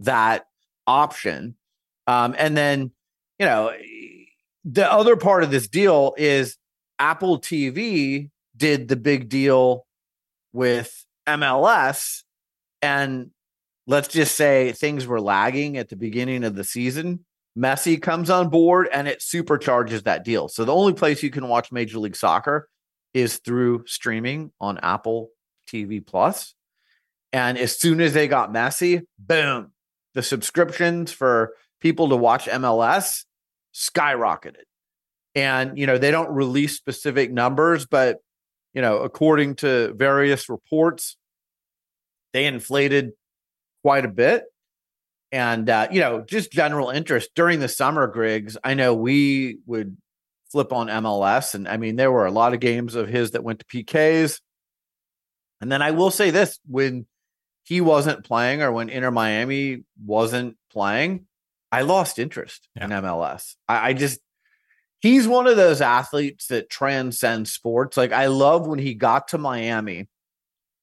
that option. Um, and then, you know, the other part of this deal is Apple TV did the big deal with MLS. And let's just say things were lagging at the beginning of the season. Messi comes on board and it supercharges that deal. So the only place you can watch Major League Soccer is through streaming on Apple TV Plus. And as soon as they got Messi, boom, the subscriptions for people to watch MLS skyrocketed. And, you know, they don't release specific numbers, but, you know, according to various reports, they inflated quite a bit. And, uh, you know, just general interest during the summer, Griggs. I know we would flip on MLS. And I mean, there were a lot of games of his that went to PKs. And then I will say this when he wasn't playing or when Inter Miami wasn't playing, I lost interest yeah. in MLS. I, I just, he's one of those athletes that transcend sports. Like I love when he got to Miami,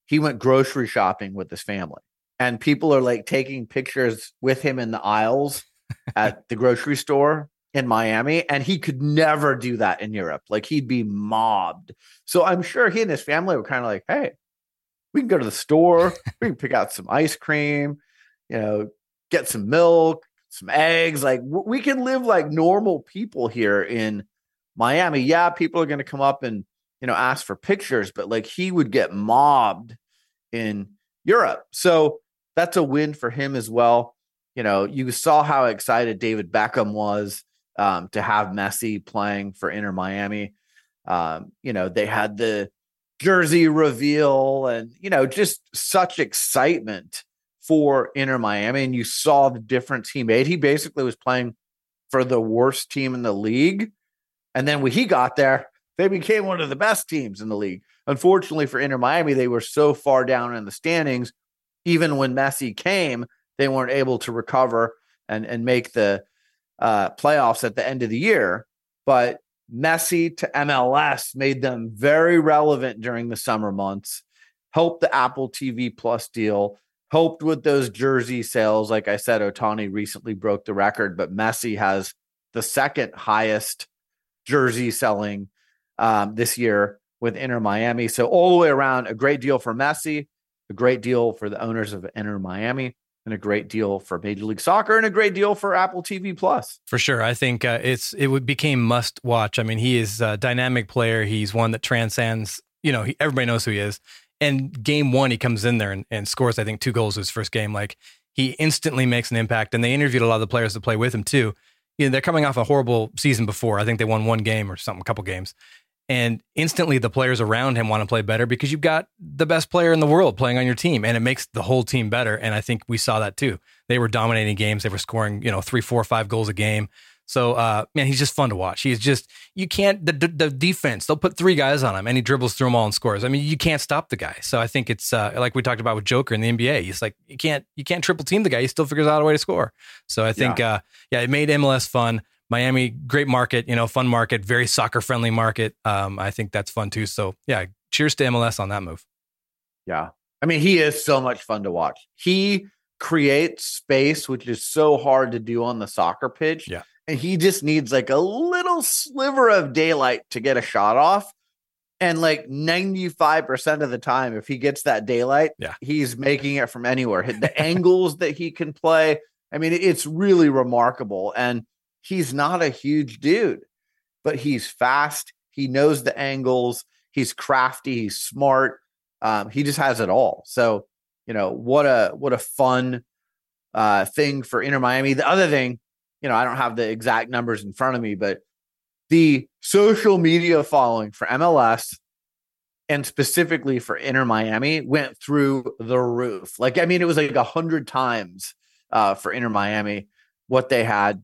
he went grocery shopping with his family. And people are like taking pictures with him in the aisles [laughs] at the grocery store in Miami. And he could never do that in Europe. Like he'd be mobbed. So I'm sure he and his family were kind of like, hey, we can go to the store, [laughs] we can pick out some ice cream, you know, get some milk, some eggs. Like we can live like normal people here in Miami. Yeah, people are going to come up and, you know, ask for pictures, but like he would get mobbed in Europe. So that's a win for him as well. You know, you saw how excited David Beckham was um, to have Messi playing for Inter Miami. Um, you know, they had the jersey reveal and, you know, just such excitement for Inter Miami. And you saw the difference he made. He basically was playing for the worst team in the league. And then when he got there, they became one of the best teams in the league. Unfortunately for Inter Miami, they were so far down in the standings. Even when Messi came, they weren't able to recover and, and make the uh, playoffs at the end of the year. But Messi to MLS made them very relevant during the summer months, helped the Apple TV Plus deal, helped with those jersey sales. Like I said, Ohtani recently broke the record, but Messi has the second highest jersey selling um, this year with Inter Miami. So, all the way around, a great deal for Messi, a great deal for the owners of Inter Miami and a great deal for Major League Soccer and a great deal for Apple TV Plus. For sure, I think uh, it's it became must watch. I mean, he is a dynamic player. He's one that transcends. You know, he, everybody knows who he is. And game one, he comes in there and, and scores. I think two goals his first game. Like he instantly makes an impact. And they interviewed a lot of the players that play with him too. You know, they're coming off a horrible season before. I think they won one game or something, a couple games and instantly the players around him want to play better because you've got the best player in the world playing on your team and it makes the whole team better and i think we saw that too. They were dominating games they were scoring you know three four five goals a game. So uh, man he's just fun to watch. He's just you can't the, the defense they'll put three guys on him and he dribbles through them all and scores. I mean you can't stop the guy. So i think it's uh, like we talked about with joker in the nba he's like you can't you can't triple team the guy he still figures out a way to score. So i think yeah, uh, yeah it made mls fun Miami, great market, you know, fun market, very soccer friendly market. Um, I think that's fun too. So yeah, cheers to MLS on that move. Yeah. I mean, he is so much fun to watch. He creates space, which is so hard to do on the soccer pitch. Yeah. And he just needs like a little sliver of daylight to get a shot off. And like 95% of the time, if he gets that daylight, yeah. he's making it from anywhere. The [laughs] angles that he can play. I mean, it's really remarkable. And he's not a huge dude, but he's fast. He knows the angles. He's crafty. He's smart. Um, he just has it all. So, you know, what a what a fun uh, thing for Inter Miami. The other thing, you know, I don't have the exact numbers in front of me, but the social media following for MLS and specifically for Inter Miami went through the roof. Like, I mean, it was like a hundred times uh, for Inter Miami what they had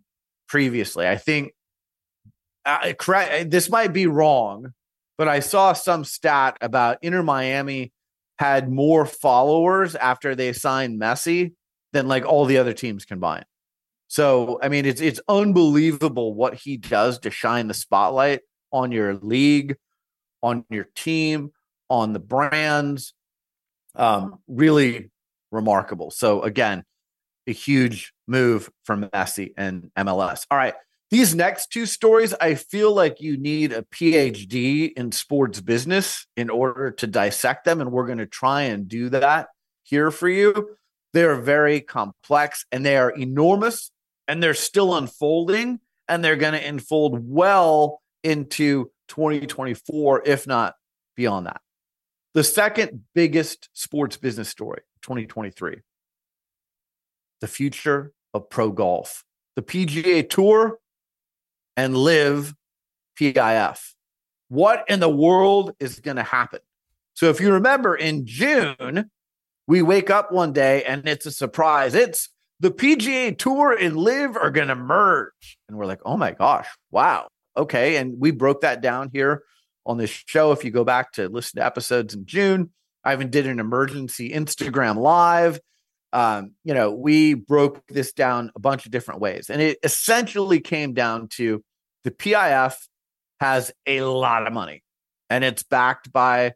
previously. I think uh, correct. This might be wrong, but I saw some stat about Inter Miami had more followers after they signed Messi than like all the other teams combined. So I mean, it's it's unbelievable what he does to shine the spotlight on your league, on your team, on the brands. Um, really remarkable. So again, a huge move from Messi and MLS. All right. These next two stories, I feel like you need a PhD in sports business in order to dissect them. And we're going to try and do that here for you. They are very complex and they are enormous and they're still unfolding and they're going to unfold well into 2024, if not beyond that. The second biggest sports business story, 2023, the future of pro golf. The PGA Tour and LIV PIF. What in the world is going to happen? So, if you remember in June, we wake up one day and it's a surprise. It's the PGA Tour and LIV are going to merge. And we're like, oh my gosh, wow. Okay. And we broke that down here on this show. If you go back to listen to episodes in June, I even did an emergency Instagram live. Um, you know, we broke this down a bunch of different ways. And it essentially came down to the PIF has a lot of money and it's backed by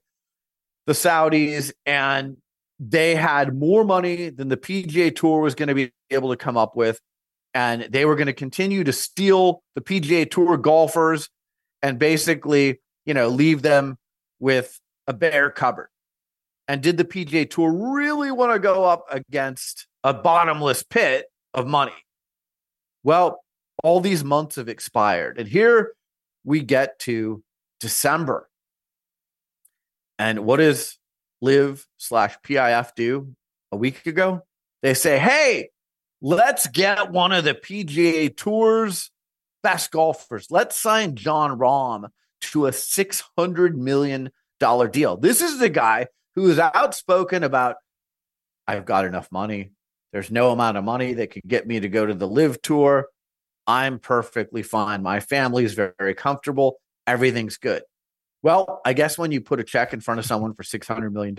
the Saudis and they had more money than the PGA Tour was going to be able to come up with and they were going to continue to steal the PGA Tour golfers and basically, you know, leave them with a bare cupboard. And did the PGA Tour really want to go up against a bottomless pit of money? Well, all these months have expired. And here we get to December. And what does LIV slash PIF do a week ago? They say, hey, let's get one of the PGA Tour's best golfers. Let's sign Jon Rahm to a $600 million deal. This is the guy who is outspoken about, I've got enough money. There's no amount of money that could get me to go to the LIV tour. I'm perfectly fine. My family's very, very comfortable. Everything's good. Well, I guess when you put a check in front of someone for $600 million,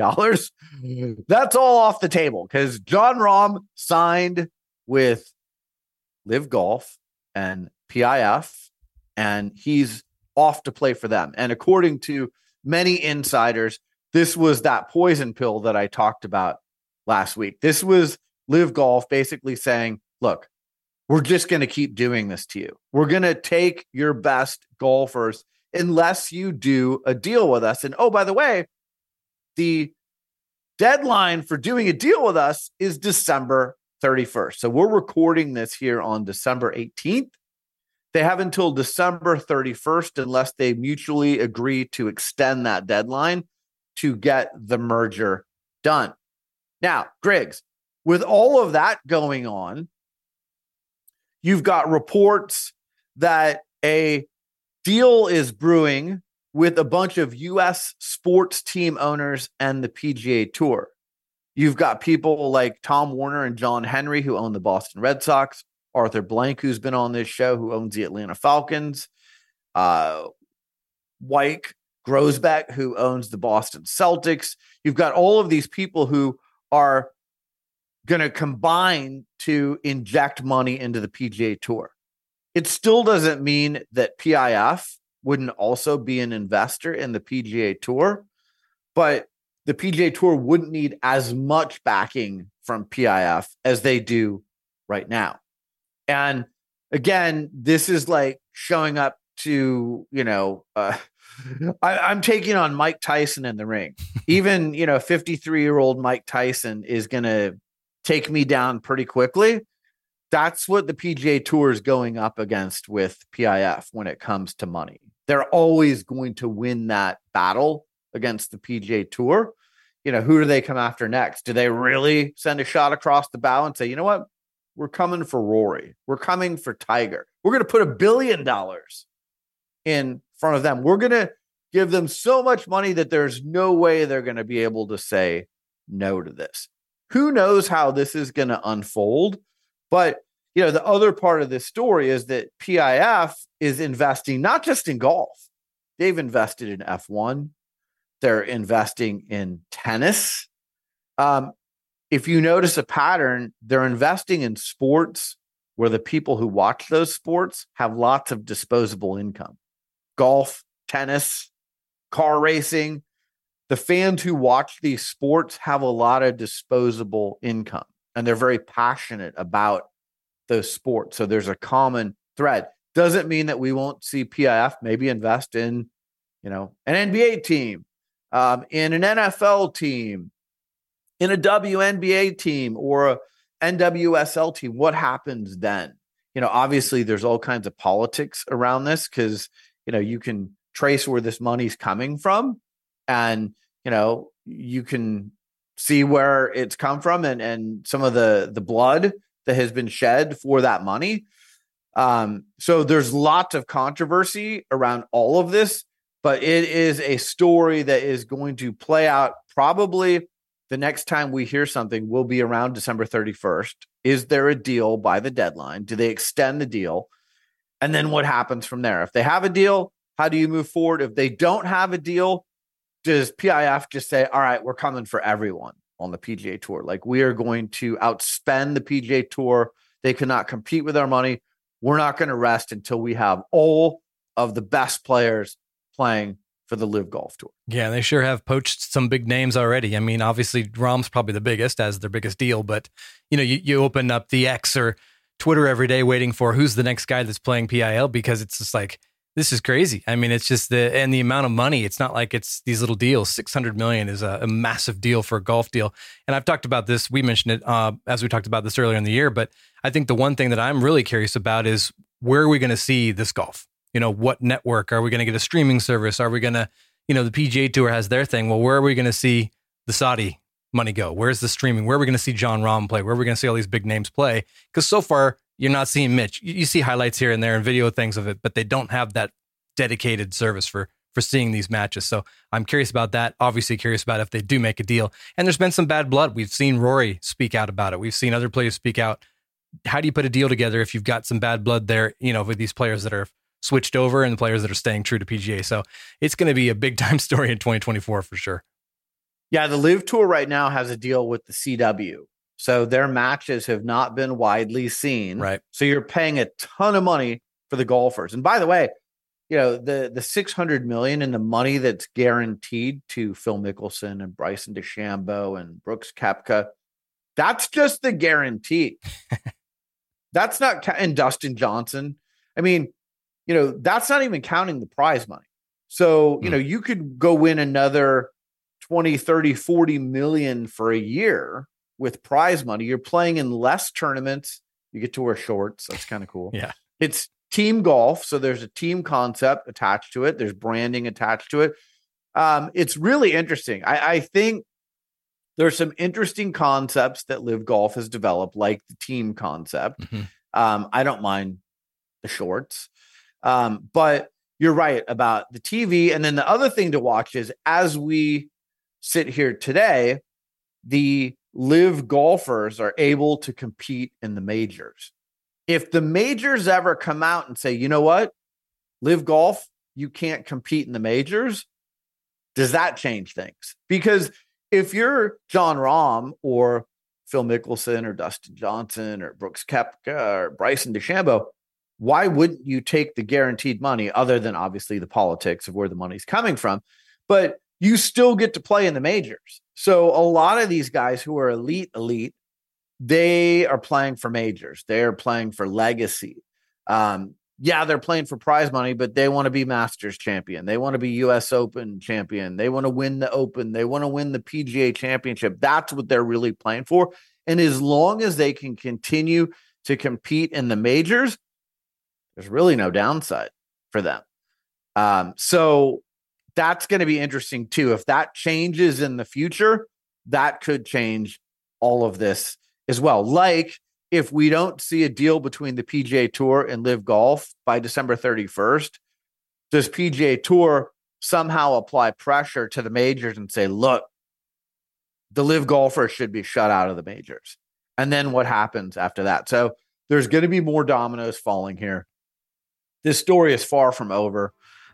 [laughs] that's all off the table because Jon Rahm signed with LIV Golf and PIF, and he's off to play for them. And according to many insiders, this was that poison pill that I talked about last week. This was LIV Golf basically saying, look, we're just going to keep doing this to you. We're going to take your best golfers unless you do a deal with us. And oh, by the way, the deadline for doing a deal with us is December 31st. So we're recording this here on December 18th. They have until December 31st, unless they mutually agree to extend that deadline to get the merger done. Now, Griggs, with all of that going on, You've got reports that a deal is brewing with a bunch of US sports team owners and the PGA Tour. You've got people like Tom Werner and John Henry, who own the Boston Red Sox, Arthur Blank, who's been on this show, who owns the Atlanta Falcons, uh, Wyc Grousbeck, who owns the Boston Celtics. You've got all of these people who are going to combine to inject money into the PGA Tour. It still doesn't mean that PIF wouldn't also be an investor in the PGA Tour, but the PGA Tour wouldn't need as much backing from PIF as they do right now. And again, this is like showing up to, you know, uh, I, am taking on Mike Tyson in the ring. Even, [laughs] you know, 53 year old Mike Tyson is going to take me down pretty quickly. That's what the PGA Tour is going up against with PIF when it comes to money. They're always going to win that battle against the PGA Tour. You know, who do they come after next? Do they really send a shot across the bow and say, you know what? We're coming for Rory. We're coming for Tiger. We're going to put a billion dollars in front of them. We're going to give them so much money that there's no way they're going to be able to say no to this. Who knows how this is going to unfold? But you know, the other part of this story is that PIF is investing not just in golf, they've invested in F1, they're investing in tennis. Um, if you notice a pattern, they're investing in sports where the people who watch those sports have lots of disposable income golf, tennis, car racing. The fans who watch these sports have a lot of disposable income and they're very passionate about those sports. So there's a common thread. Doesn't mean that we won't see PIF maybe invest in, you know, an NBA team, um, in an NFL team, in a WNBA team or a NWSL team. What happens then? You know, obviously there's all kinds of politics around this because, you know, you can trace where this money's coming from and, you know, you can see where it's come from and and some of the the blood that has been shed for that money. Um, so there's lots of controversy around all of this, but it is a story that is going to play out probably the next time we hear something will be around December 31st. Is there a deal by the deadline? Do they extend the deal? And then what happens from there? If they have a deal, how do you move forward? If they don't have a deal, does PIF just say, all right, we're coming for everyone on the PGA Tour? Like, we are going to outspend the PGA Tour. They cannot compete with our money. We're not going to rest until we have all of the best players playing for the LIV Golf Tour. Yeah, they sure have poached some big names already. I mean, obviously, Rahm's probably the biggest as their biggest deal, but you know, you, you open up the X or Twitter every day waiting for who's the next guy that's playing PIL because it's just like this is crazy. I mean, it's just the and the amount of money. It's not like it's these little deals. Six hundred million is a, a, massive deal for a golf deal. And I've talked about this. We mentioned it uh, as we talked about this earlier in the year. But I think the one thing that I'm really curious about is where are we going to see this golf? You know, what network are we going to get a streaming service? Are we going to, you know, the PGA Tour has their thing. Well, where are we going to see the Saudi money go? Where's the streaming? Where are we going to see Jon Rahm play? Where are we going to see all these big names play? Because so far you're not seeing Mitch. You, you see highlights here and there and video things of it, but they don't have that dedicated service for for seeing these matches. So I'm curious about that. Obviously, curious about if they do make a deal. And there's been some bad blood. We've seen Rory speak out about it. We've seen other players speak out. How do you put a deal together if you've got some bad blood there? You know, with these players that are switched over and the players that are staying true to PGA. So it's going to be a big [laughs] time story in 2024 for sure. Yeah, the LIV Tour right now has a deal with the CW. So their matches have not been widely seen. Right. So you're paying a ton of money for the golfers. And by the way, you know the the 600 million and the money that's guaranteed to Phil Mickelson and Bryson DeChambeau and Brooks Koepka that's just the guarantee [laughs] that's not and Dustin Johnson I mean you know that's not even counting the prize money so you mm. know you could go win another 20 30 40 million for a year with prize money you're playing in less tournaments you get to wear shorts that's kind of cool [laughs] yeah it's team golf. So there's a team concept attached to it, there's branding attached to it. Um, it's really interesting. I, I think there's some interesting concepts that LIV Golf has developed, like the team concept. Mm-hmm. Um, I don't mind the shorts, um, but you're right about the TV. And then the other thing to watch is as we sit here today, the LIV golfers are able to compete in the majors if the majors ever come out and say, you know what, LIV golf, you can't compete in the majors, does that change things? Because if you're Jon Rahm or Phil Mickelson or Dustin Johnson or Brooks Koepka or Bryson DeChambeau, why wouldn't you take the guaranteed money other than obviously the politics of where the money's coming from? But you still get to play in the majors. So a lot of these guys who are elite, elite they are playing for majors. They are playing for legacy. Um, yeah, they're playing for prize money, but they want to be Masters champion. They want to be US Open champion. They want to win the Open. They want to win the PGA championship. That's what they're really playing for. And as long as they can continue to compete in the majors, there's really no downside for them. Um, so that's going to be interesting too. If that changes in the future, that could change all of this as well. Like if we don't see a deal between the PGA Tour and LIV Golf by December 31st, does PGA Tour somehow apply pressure to the majors and say, look, the LIV golfers should be shut out of the majors? And then what happens after that? So there's going to be more dominoes falling here. This story is far from over.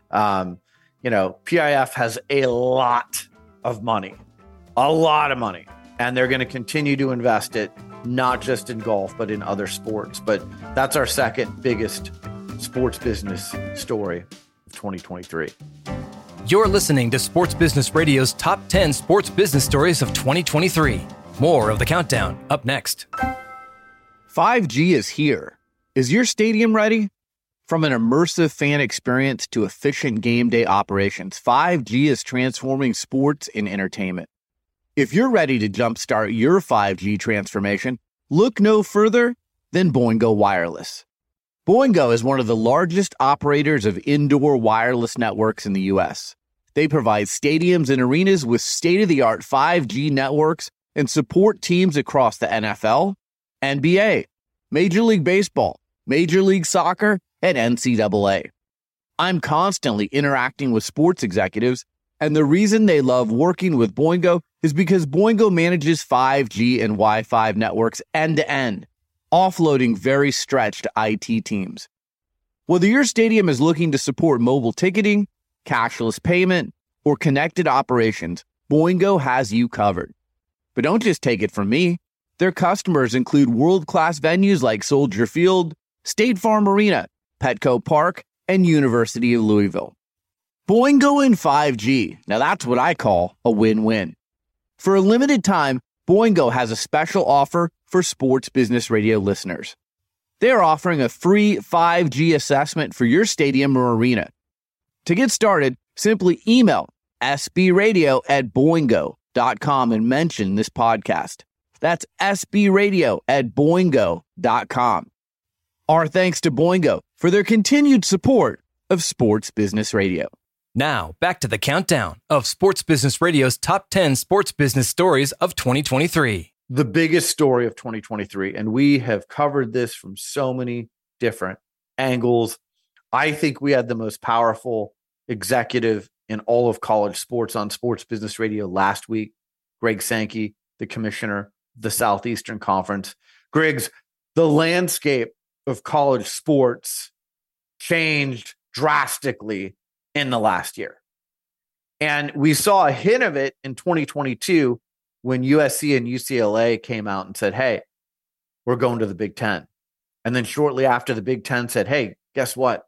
Um, you know, PIF has a lot of money, a lot of money, and they're going to continue to invest it, not just in golf, but in other sports. But that's our second biggest sports business story of 2023. You're listening to Sports Business Radio's top 10 sports business stories of 2023. More of the countdown up next. 5G is here. Is your stadium ready? From an immersive fan experience to efficient game day operations, 5G is transforming sports and entertainment. If you're ready to jumpstart your 5G transformation, look no further than Boingo Wireless. Boingo is one of the largest operators of indoor wireless networks in the U.S. They provide stadiums and arenas with state of the art 5G networks and support teams across the NFL, NBA, Major League Baseball, Major League Soccer, and NCAA. I'm constantly interacting with sports executives, and the reason they love working with Boingo is because Boingo manages 5G and Wi Fi networks end to end, offloading very stretched IT teams. Whether your stadium is looking to support mobile ticketing, cashless payment, or connected operations, Boingo has you covered. But don't just take it from me. Their customers include world class venues like Soldier Field, State Farm Arena, Petco Park, and University of Louisville. Boingo in 5G. Now that's what I call a win win. For a limited time, Boingo has a special offer for sports business radio listeners. They are offering a free 5G assessment for your stadium or arena. To get started, simply email sbradio at boingo.com and mention this podcast. That's sbradio at boingo.com. Our thanks to Boingo for their continued support of Sports Business Radio. Now, back to the countdown of Sports Business Radio's top 10 sports business stories of 2023. The biggest story of 2023. And we have covered this from so many different angles. I think we had the most powerful executive in all of college sports on Sports Business Radio last week, Greg Sankey, the commissioner of the Southeastern Conference. Griggs, the landscape of college sports changed drastically in the last year. And we saw a hint of it in 2022 when USC and UCLA came out and said, hey, we're going to the Big Ten. And then shortly after the Big Ten said, hey, guess what?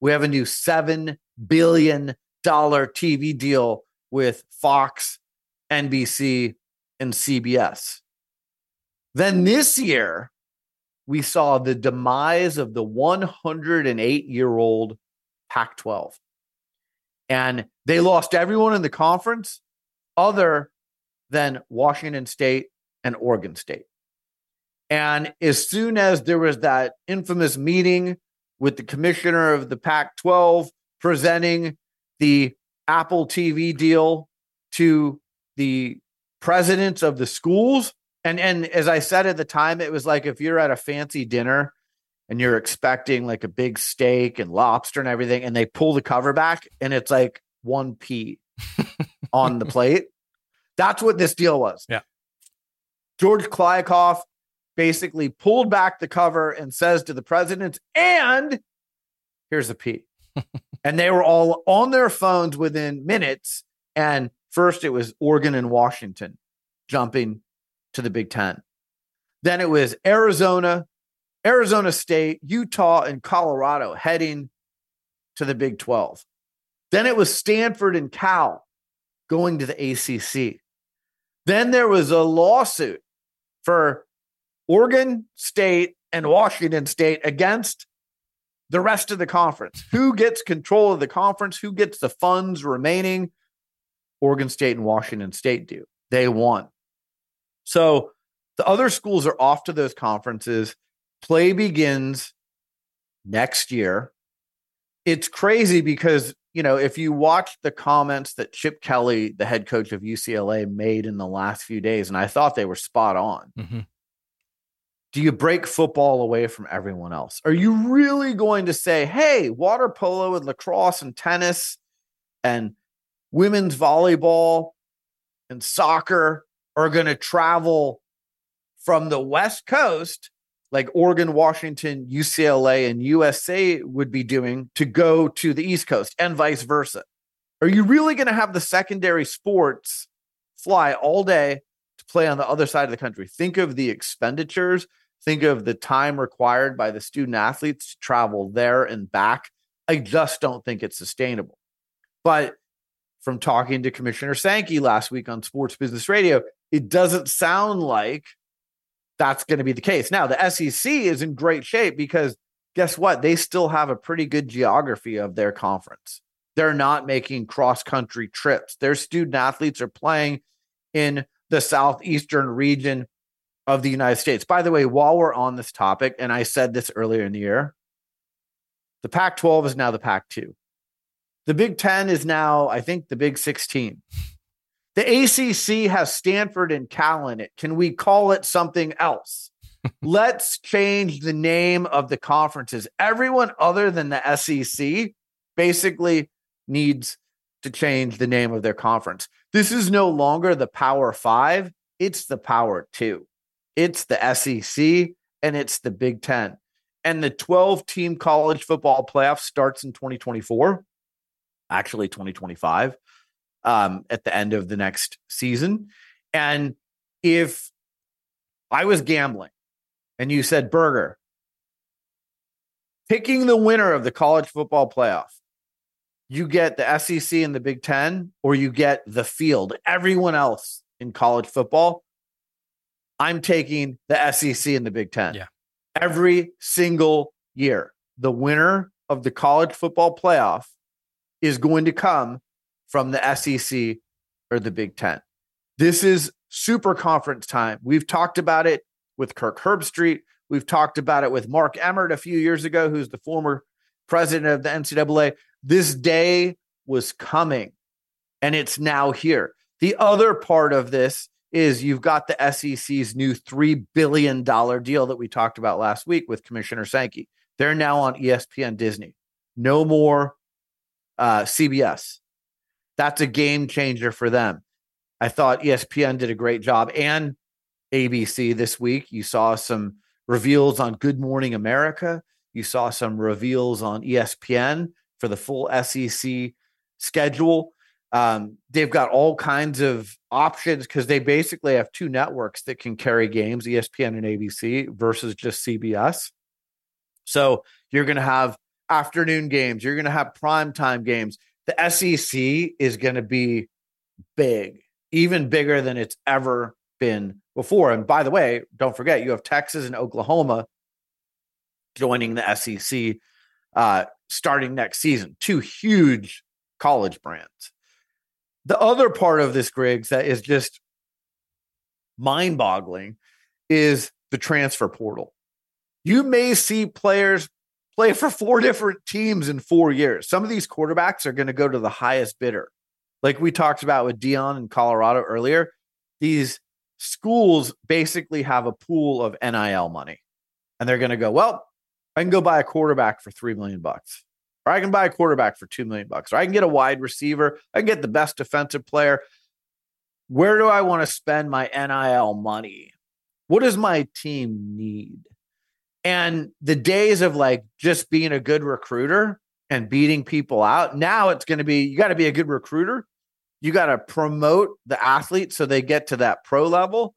We have a new $7 billion TV deal with Fox, NBC, and CBS. Then this year, we saw the demise of the 108 year old Pac 12. And they lost everyone in the conference other than Washington State and Oregon State. And as soon as there was that infamous meeting with the commissioner of the Pac 12 presenting the Apple TV deal to the presidents of the schools, and and as I said at the time, it was like if you're at a fancy dinner and you're expecting like a big steak and lobster and everything, and they pull the cover back and it's like one p [laughs] on the plate. That's what this deal was. Yeah. George Kliavkoff basically pulled back the cover and says to the presidents, and here's a P. [laughs] and they were all on their phones within minutes. And first it was Oregon and Washington jumping to the Big Ten. Then it was Arizona, Arizona State, Utah, and Colorado heading to the Big 12. Then it was Stanford and Cal going to the ACC. Then there was a lawsuit for Oregon State and Washington State against the rest of the conference. Who gets control of the conference? Who gets the funds remaining? Oregon State and Washington State do. They won. So the other schools are off to those conferences. Play begins next year. It's crazy because, you know, if you watch the comments that Chip Kelly, the head coach of UCLA, made in the last few days, and I thought they were spot on. Mm-hmm. Do you break football away from everyone else? Are you really going to say, hey, water polo and lacrosse and tennis and women's volleyball and soccer are going to travel from the West Coast, like Oregon, Washington, UCLA, and USC would be doing to go to the East Coast and vice versa? Are you really going to have the secondary sports fly all day to play on the other side of the country? Think of the expenditures, think of the time required by the student athletes to travel there and back. I just don't think it's sustainable. But from talking to Commissioner Sankey last week on Sports Business Radio, it doesn't sound like that's going to be the case. Now, the SEC is in great shape because guess what? They still have a pretty good geography of their conference. They're not making cross country trips. Their student athletes are playing in the southeastern region of the United States. By the way, while we're on this topic, and I said this earlier in the year, the Pac 12 is now the Pac 2. The Big 10 is now, I think, the Big 16. The ACC has Stanford and Cal in it. Can we call it something else? [laughs] Let's change the name of the conferences. Everyone other than the SEC basically needs to change the name of their conference. This is no longer the Power Five, it's the Power Two. It's the SEC and it's the Big Ten. And the 12 team college football playoff starts in 2024, actually 2025, um, at the end of the next season. And if I was gambling and you said, Berger, picking the winner of the college football playoff you get the SEC and the Big Ten, or you get the field. Everyone else in college football, I'm taking the SEC and the Big Ten. Yeah. Every single year, the winner of the college football playoff is going to come from the SEC or the Big Ten. This is super conference time. We've talked about it with Kirk Herbstreit. We've talked about it with Mark Emmert a few years ago, who's the former president of the NCAA. This day was coming and it's now here. The other part of this is you've got the SEC's new $3 billion deal that we talked about last week with Commissioner Sankey. They're now on ESPN Disney. No more uh, CBS. That's a game changer for them. I thought ESPN did a great job and ABC this week. You saw some reveals on Good Morning America. You saw some reveals on ESPN for the full SEC schedule. Um, they've got all kinds of options because they basically have two networks that can carry games, ESPN and ABC, versus just CBS. So you're going to have afternoon games, you're going to have primetime games. The SEC is going to be big, even bigger than it's ever been before. And by the way, don't forget, you have Texas and Oklahoma joining the SEC uh, starting next season. Two huge college brands. The other part of this, Griggs, that is just mind boggling is the transfer portal. You may see players play for four different teams in four years. Some of these quarterbacks are going to go to the highest bidder. Like we talked about with Deion in Colorado earlier, these schools basically have a pool of NIL money. And they're going to go, well, I can go buy a quarterback for three million bucks, or I can buy a quarterback for two million bucks, or I can get a wide receiver, I can get the best defensive player. Where do I want to spend my NIL money? What does my team need? And the days of like just being a good recruiter and beating people out, now it's going to be you got to be a good recruiter. You got to promote the athletes so they get to that pro level,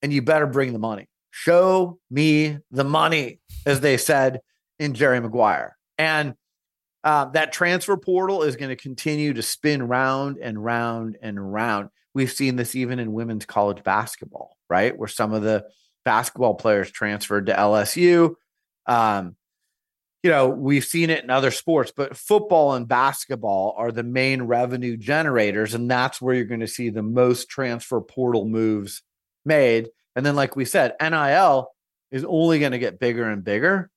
and you better bring the money. Show me the money, as they said in Jerry Maguire. And uh, that transfer portal is going to continue to spin round and round and round. We've seen this even in women's college basketball, right? Where some of the basketball players transferred to LSU. Um, you know, we've seen it in other sports, but football and basketball are the main revenue generators. And that's where you're going to see the most transfer portal moves made. And then, like we said, NIL is only going to get bigger and bigger.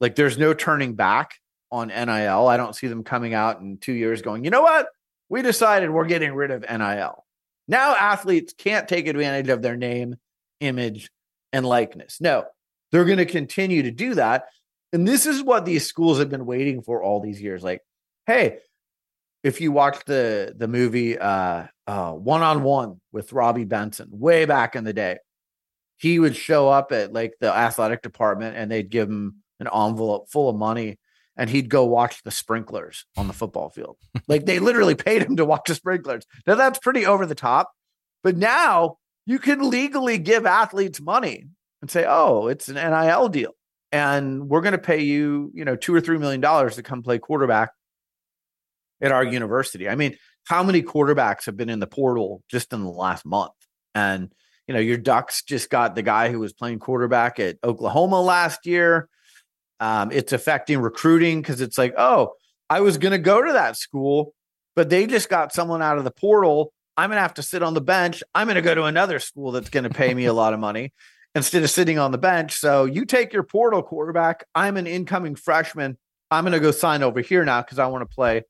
Like there's no turning back on NIL. I don't see them coming out in two years going, you know what? We decided we're getting rid of NIL. Now athletes can't take advantage of their name, image, and likeness. No, they're going to continue to do that. And this is what these schools have been waiting for all these years. Like, hey, if you watch the the movie uh uh one on one with Robby Benson way back in the day, he would show up at like the athletic department and they'd give him an envelope full of money and he'd go watch the sprinklers on the football field. [laughs] like they literally paid him to watch the sprinklers. Now that's pretty over the top. But now you can legally give athletes money and say, "Oh, it's an NIL deal." And we're going to pay you, you know, 2 or 3 million dollars to come play quarterback at our university. I mean, how many quarterbacks have been in the portal just in the last month? And you know, your Ducks just got the guy who was playing quarterback at Oklahoma last year. Um, it's affecting recruiting because it's like, oh, I was going to go to that school, but they just got someone out of the portal. I'm going to have to sit on the bench. I'm going to go to another school that's going to pay me a lot of money instead of sitting on the bench. So you take your portal quarterback. I'm an incoming freshman. I'm going to go sign over here now because I want to play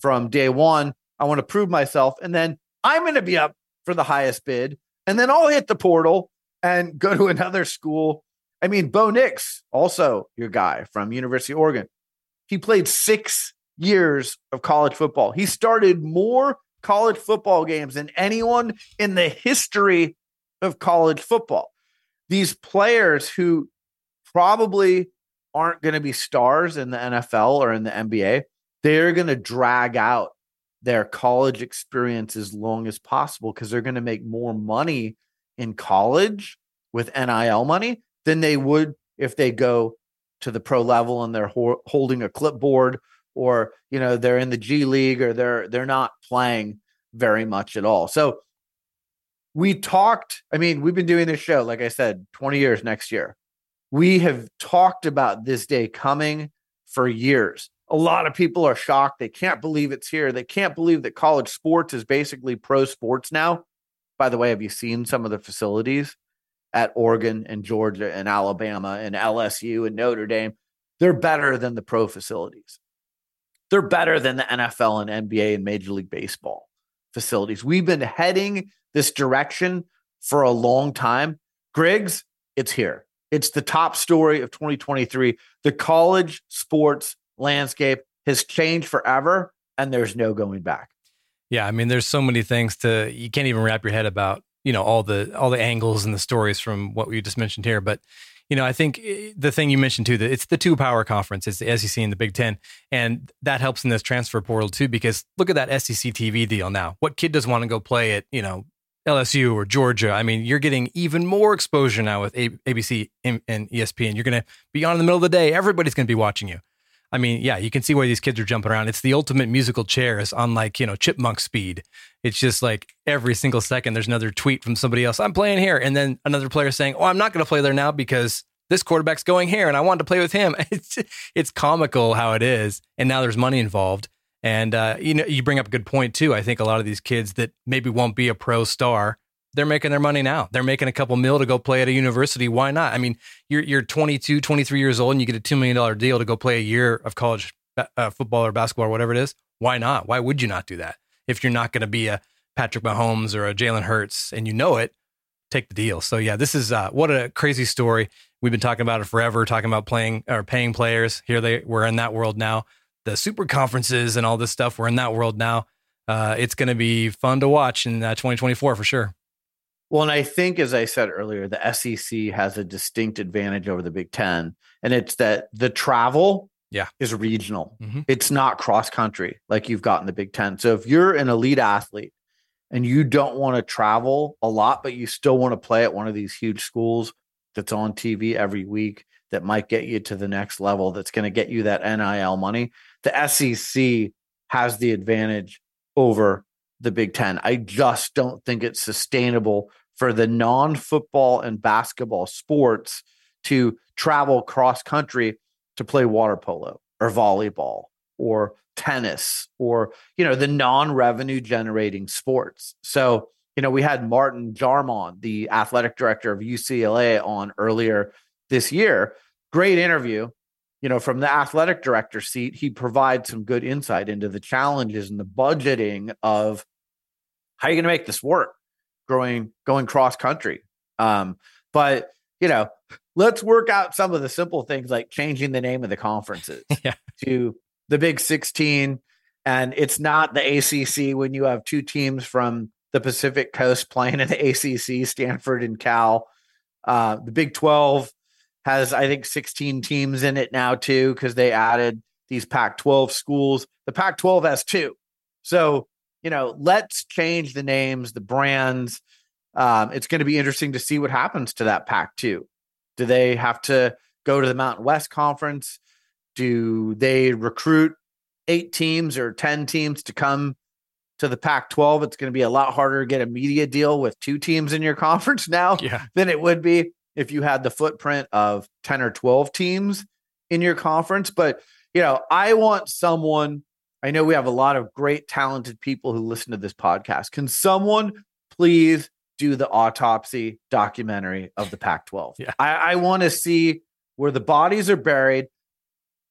from day one. I want to prove myself. And then I'm going to be up for the highest bid. And then I'll hit the portal and go to [laughs] another school. I mean, Bo Nix, also your guy from University of Oregon. He played six years of college football. He started more college football games than anyone in the history of college football. These players who probably aren't going to be stars in the NFL or in the NBA, they're going to drag out their college experience as long as possible because they're going to make more money in college with NIL money than they would if they go to the pro level and they're ho- holding a clipboard or you know they're in the G League or they're they're not playing very much at all. So we talked, I mean, we've been doing this show like I said 20 years next year. We have talked about this day coming for years a lot of people are shocked. They can't believe it's here. They can't believe that college sports is basically pro sports now. By the way, have you seen some of the facilities at Oregon and Georgia and Alabama and LSU and Notre Dame? They're better than the pro facilities. They're better than the NFL and NBA and Major League Baseball facilities. We've been heading this direction for a long time. Griggs, it's here. It's the top story of 2023. The college sports landscape has changed forever and there's no going back. Yeah, I mean there's so many things to you can't even wrap your head about, you know, all the all the angles and the stories from what we just mentioned here, but you know, I think eh, the thing you mentioned too, that it's the two power conference, it's the SEC and the Big Ten. And that helps in this transfer portal too, because look at that SEC TV deal now. What kid doesn't want to go play at, you know, LSU or Georgia? I mean, you're getting even more exposure now with ABC and ESPN. You're going to be on in the middle of the day. Everybody's going to be watching you. I mean, yeah, you can see why these kids are jumping around. It's the ultimate musical chairs on like, you know, chipmunk speed. It's just like every single second there's another tweet from somebody else. I'm playing here. And then another player saying, Oh, I'm not going to play there now because this quarterback's going here and I wanted to play with him. [laughs] It's it's comical how it is. And now there's money involved. And uh, you know, you bring up a good point too. I think a lot of these kids that maybe won't be a pro star they're making their money now. They're making a couple mil to go play at a university. Why not? I mean, you're you're 22, 23 years old and you get a $2 million deal to go play a year of college uh, football or basketball or whatever it is. Why not? Why would you not do that? If you're not going to be a Patrick Mahomes or a Jalen Hurts and you know it, take the deal. So yeah, this is uh, what a crazy story. We've been talking about it forever, talking about playing or paying players. Here they we're in that world now. The super conferences and all this stuff, we're in that world now. Uh, it's going to be fun to watch in uh, 2024 for sure. Well, and I think, as I said earlier, the SEC has a distinct advantage over the Big Ten, and it's that the travel yeah. is regional. Mm-hmm. It's not cross country like you've got in the Big Ten. So if you're an elite athlete and you don't want to travel a lot, but you still want to play at one of these huge schools that's on TV every week that might get you to the next level, that's going to get you that NIL money, the SEC has the advantage over the Big Ten. I just don't think it's sustainable for the non football and basketball sports to travel cross country to play water polo or volleyball or tennis or, you know, the non revenue generating sports. So, you know, we had Martin Jarmond, the athletic director of UCLA, on earlier this year. Great interview you know, from the athletic director seat, he provides some good insight into the challenges and the budgeting of how are you going to make this work growing, going cross country. Um, but you know, let's work out some of the simple things like changing the name of the conferences [laughs] yeah. to the Big 16. And it's not the ACC when you have two teams from the Pacific Coast [laughs] playing in the ACC, Stanford and Cal. Uh, the Big 12 has, I think, 16 teams in it now, too, because they added these Pac 12 schools. The Pac 12 has two. So, you know, let's change the names, the brands. Um, it's going to be interesting to see what happens to that Pac 2. Do they have to go to the Mountain West Conference? Do they recruit eight teams or 10 teams to come to the Pac 12? It's going to be a lot harder to get a media deal with two teams in your [laughs] conference now Yeah. than it would be if you had the footprint of 10 or 12 teams in your conference. But, you know, I want someone, I know we have a lot of great, talented people who listen to this podcast. Can someone please do the autopsy documentary of the Pac 12? [laughs] Yeah. I, I want to see where the bodies are buried.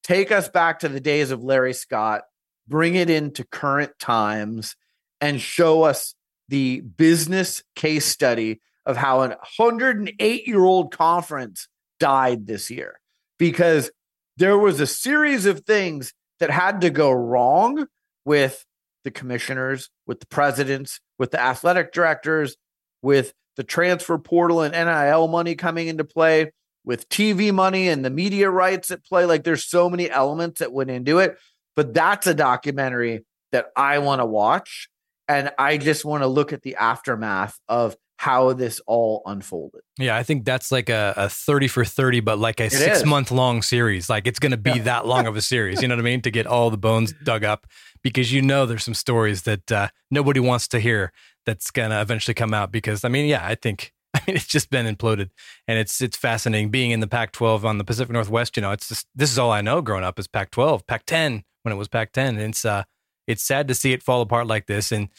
Take us back to the days of Larry Scott, bring it into current times, and show us the business case study of how an 108 year old conference died this year because there was a series of things that had to go wrong with the commissioners, with the presidents, with the athletic directors, with the transfer portal and NIL money coming into play, with TV money and the media rights at play. Like there's so many elements that went into it. But that's a documentary that I want to watch. And I just want to look at the aftermath of how this all unfolded. Yeah, I think that's like a, a 30 for 30, but like a six is. month long series. Like it's going to be Yeah. that long of a series. You know what I mean? To get all the bones dug up because you know there's some stories that uh, nobody wants to hear that's to eventually come out. Because I mean, yeah, I think. [laughs] I mean, it's just been imploded, and it's it's fascinating being in the Pac-12 on the Pacific Northwest. You know, it's just this is all I know growing up is Pac-12, Pac-10 when it was Pac-10. And it's uh, it's sad to see it fall apart like this, and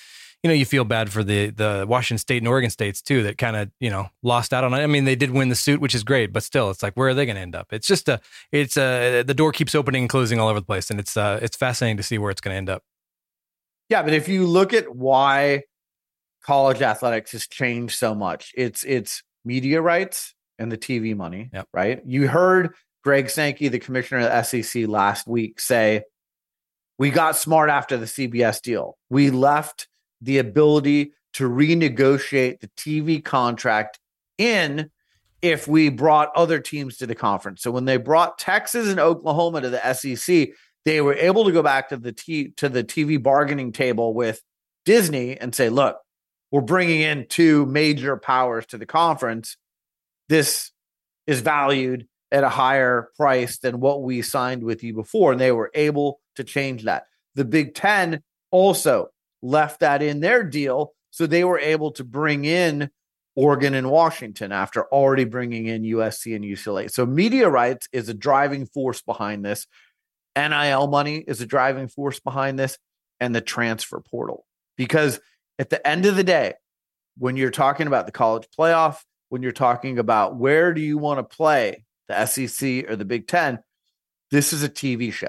you know, you feel bad for the the Washington State and Oregon states too that kind of you know lost out on it. I mean, they did win the suit, which is great, but still, it's like where are they going to end up? It's just a it's a the door keeps opening and closing all over the place, and it's uh it's fascinating to see where it's going to end up. Yeah, but if you look at why college athletics has changed so much, it's it's media rights and the TV money, Yep. right? You heard Greg Sankey, the commissioner of the SEC last week, say, "We got smart after the CBS deal. We left the ability to renegotiate the TV contract in if we brought other teams to the conference. So when they brought Texas and Oklahoma to the SEC, they were able to go back to the t- to the TV bargaining table with Disney and say, "Look, we're bringing in two major powers to the conference. This is valued at a higher price than what we signed with you before." And they were able to change that. The Big 10 also left that in their deal, so they were able to bring in Oregon and Washington after already bringing in USC and UCLA. So media rights is a driving force behind this. NIL money is a driving force behind this and the transfer portal. Because at the end of the day, when you're talking about the college playoff, when you're talking about where do you want to play, the SEC or the Big 10, this is a TV show.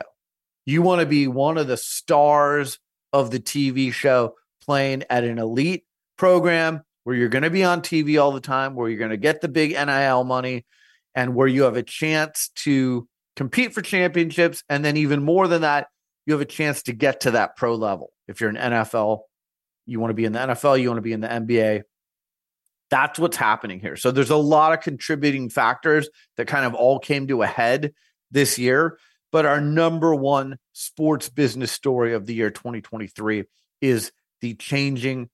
You want to be one of the stars of the TV show playing at an elite program where you're going to be on TV all the time, where you're going to get the big NIL money, and where you have a chance to compete for championships. And then, even more than that, you have a chance to get to that pro level. If you're an NFL, you want to be in the NFL, you want to be in the NBA. That's what's happening here. So, there's a lot of contributing factors that kind of all came to a head this year. But our number one sports business story of the year 2023 is the changing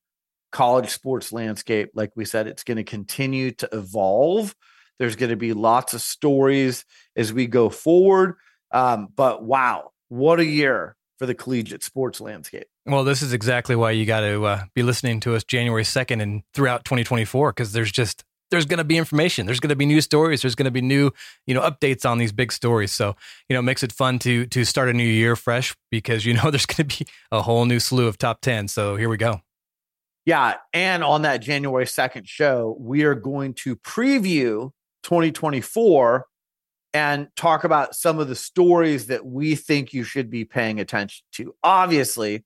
college sports landscape. Like we said, it's going to continue to evolve. There's going to be lots of stories as we go forward. Um, but wow, what a year for the collegiate sports landscape. Well, this is exactly why you got to uh, be listening to us January 2nd and throughout 2024 because there's just there's going to be information. There's going to be new stories. There's going to be new, you know, updates on these big stories. So, you know, it makes it fun to to start a new year fresh because you know [laughs] there's going to be a whole new slew of top 10. So, here we go. Yeah, and on that January 2nd show, we are going to preview 2024 and talk about some of the stories that we think you should be paying attention to. Obviously,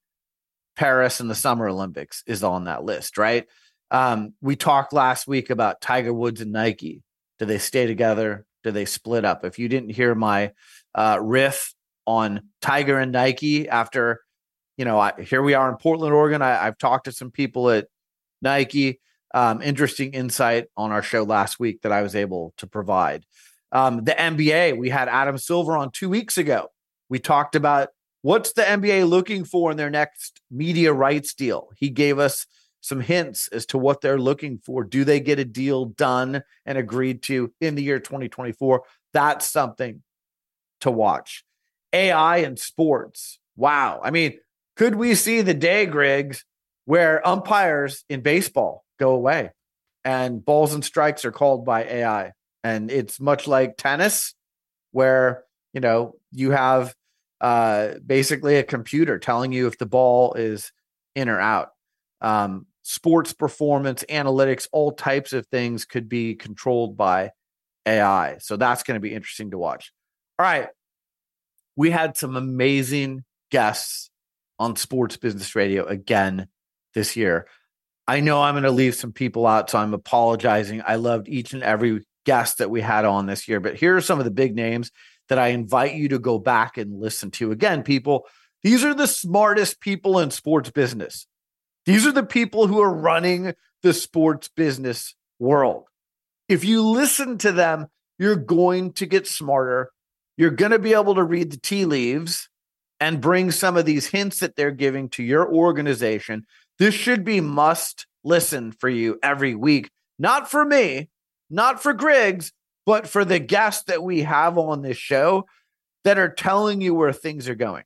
Paris and the Summer Olympics is on that list, right? Um, we talked last week about Tiger Woods and Nike. Do they stay together? Do they split up? If you didn't hear my uh, riff on Tiger and Nike after, you know, I, here we are in Portland, Oregon. I, I've talked to some people at Nike. um, interesting insight on our show last week that I was able to provide. Um, the NBA, we had Adam Silver on two weeks ago. We talked about what's the NBA looking for in their next media rights deal. He gave us some hints as to what they're looking for. Do they get a deal done and agreed to in the year 2024? That's something to watch. AI and sports. Wow. I mean, could we see the day, Griggs, where umpires in baseball go away and balls and strikes are called by AI? And it's much like tennis, where, you know, you have uh, basically a computer telling you if the ball is in or out. Um, sports performance, analytics, all types of things could be controlled by AI. So that's going to be interesting to watch. All right. We had some amazing guests on Sports Business Radio again this year. I know I'm going to leave some people out, so I'm apologizing. I loved each and every guest that we had on this year, but here are some of the big names that I invite you to go back and listen to. Again, people, these are the smartest people in sports business. These are the people who are running the sports business world. If you listen to them, you're going to get smarter. You're going to be able to read the tea leaves and bring some of these hints that they're giving to your organization. This should be must listen for you every week, not for me, not for Griggs, but for the guests that we have on this show that are telling you where things are going.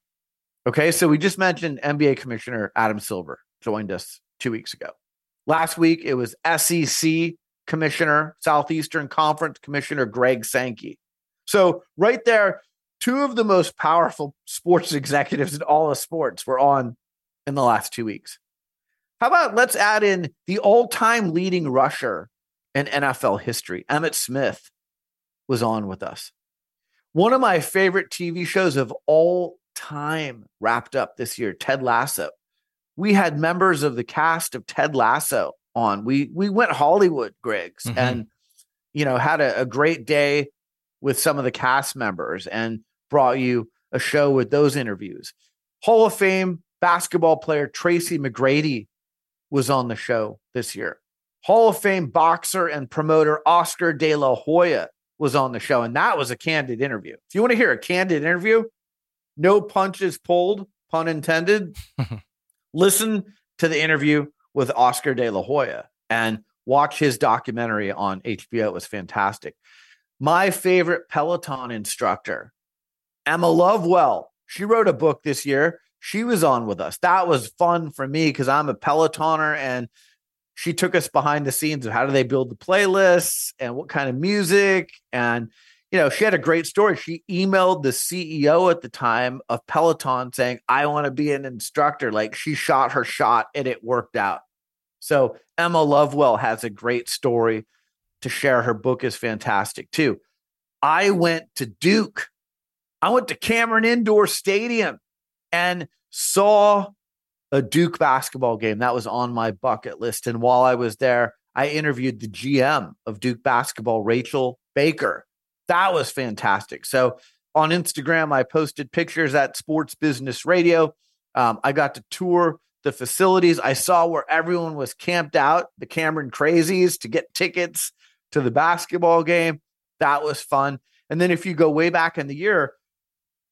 Okay, so we just mentioned NBA Commissioner Adam Silver joined us two weeks ago. Last week, it was SEC Commissioner, Southeastern Conference Commissioner Greg Sankey. So, right there, two of the most powerful sports [laughs] executives in all of sports were on in the last two weeks. How about let's add in the all time leading rusher in NFL history, Emmitt Smith, was on with us. One of my favorite TV shows of all time wrapped up this year, Ted Lasso. We had members of the cast of Ted Lasso on. We we went Hollywood, Griggs, mm-hmm. and you know had a, a great day with some of the cast members and brought you a show with those interviews. Hall of Fame basketball player Tracy McGrady was on the show this year. Hall of Fame boxer and promoter Oscar De La Hoya was on the show, and that was a candid interview. If you want to hear a candid interview, no punches pulled, pun intended, [laughs] listen to the interview with Oscar De La Hoya and watch his documentary on HBO. It was fantastic. My favorite Peloton instructor, Emma Lovewell, she wrote a book this year. She was on with us. That was fun for me because I'm a Pelotoner and she took us behind the scenes of how do they build the playlists and what kind of music. And you know she had a great story. She emailed the ceo at the time of peloton saying i want to be an instructor. Like she shot her shot and it worked out. So emma lovewell has a great story to share. Her book is fantastic too. I went to duke. I went to cameron indoor stadium and saw a Duke basketball game. That was on my bucket list. And while I was there, I interviewed the GM of Duke basketball, Rachel Baker. That was fantastic. So on Instagram, I posted pictures at Sports Business Radio. Um, I got to tour the facilities. I saw where everyone was camped out, the Cameron Crazies, to get tickets to the basketball game. That was fun. And then if you go way back in the year,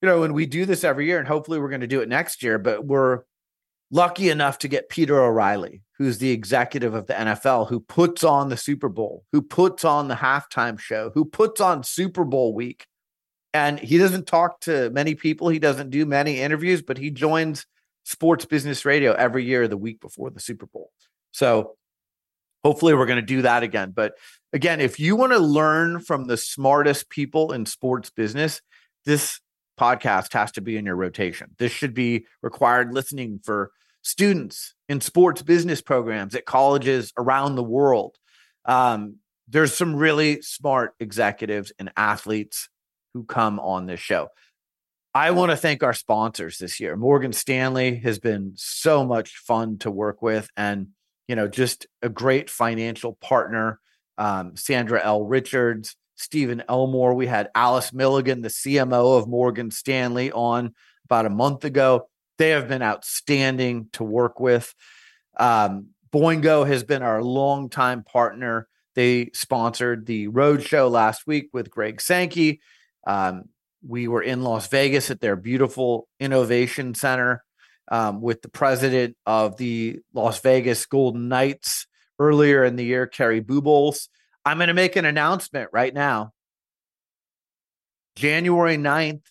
you know, and we do this every year, and hopefully we're going to do it next year, but we're lucky enough to get Peter O'Reilly, who's the executive of the NFL, who puts on the Super Bowl, who puts on the halftime show, who puts on Super Bowl week. And he doesn't talk to many people, he doesn't do many interviews, but he joins Sports Business Radio every year, the week before the Super Bowl. So hopefully we're going to do that again. But again, if you want to learn from the smartest people in sports business, this podcast has to be in your rotation. This should be required listening for students in sports business programs at colleges around the world. Um, there's some really smart executives and athletes who come on this show. I want to thank our sponsors this year. Morgan Stanley has been so much fun to work with and, you know, just a great financial partner. Um, Sandra L. Richards, Stephen Elmore. We had Alice Milligan, the CMO of Morgan Stanley, on about a month ago. They have been outstanding to work with. Um, Boingo has been our longtime partner. They sponsored the road show last week with Greg Sankey. Um, we were in Las Vegas at their beautiful innovation center um, with the president of the Las Vegas Golden Knights earlier in the year, Kerry Bubolz. I'm going to make an announcement right now. January 9th,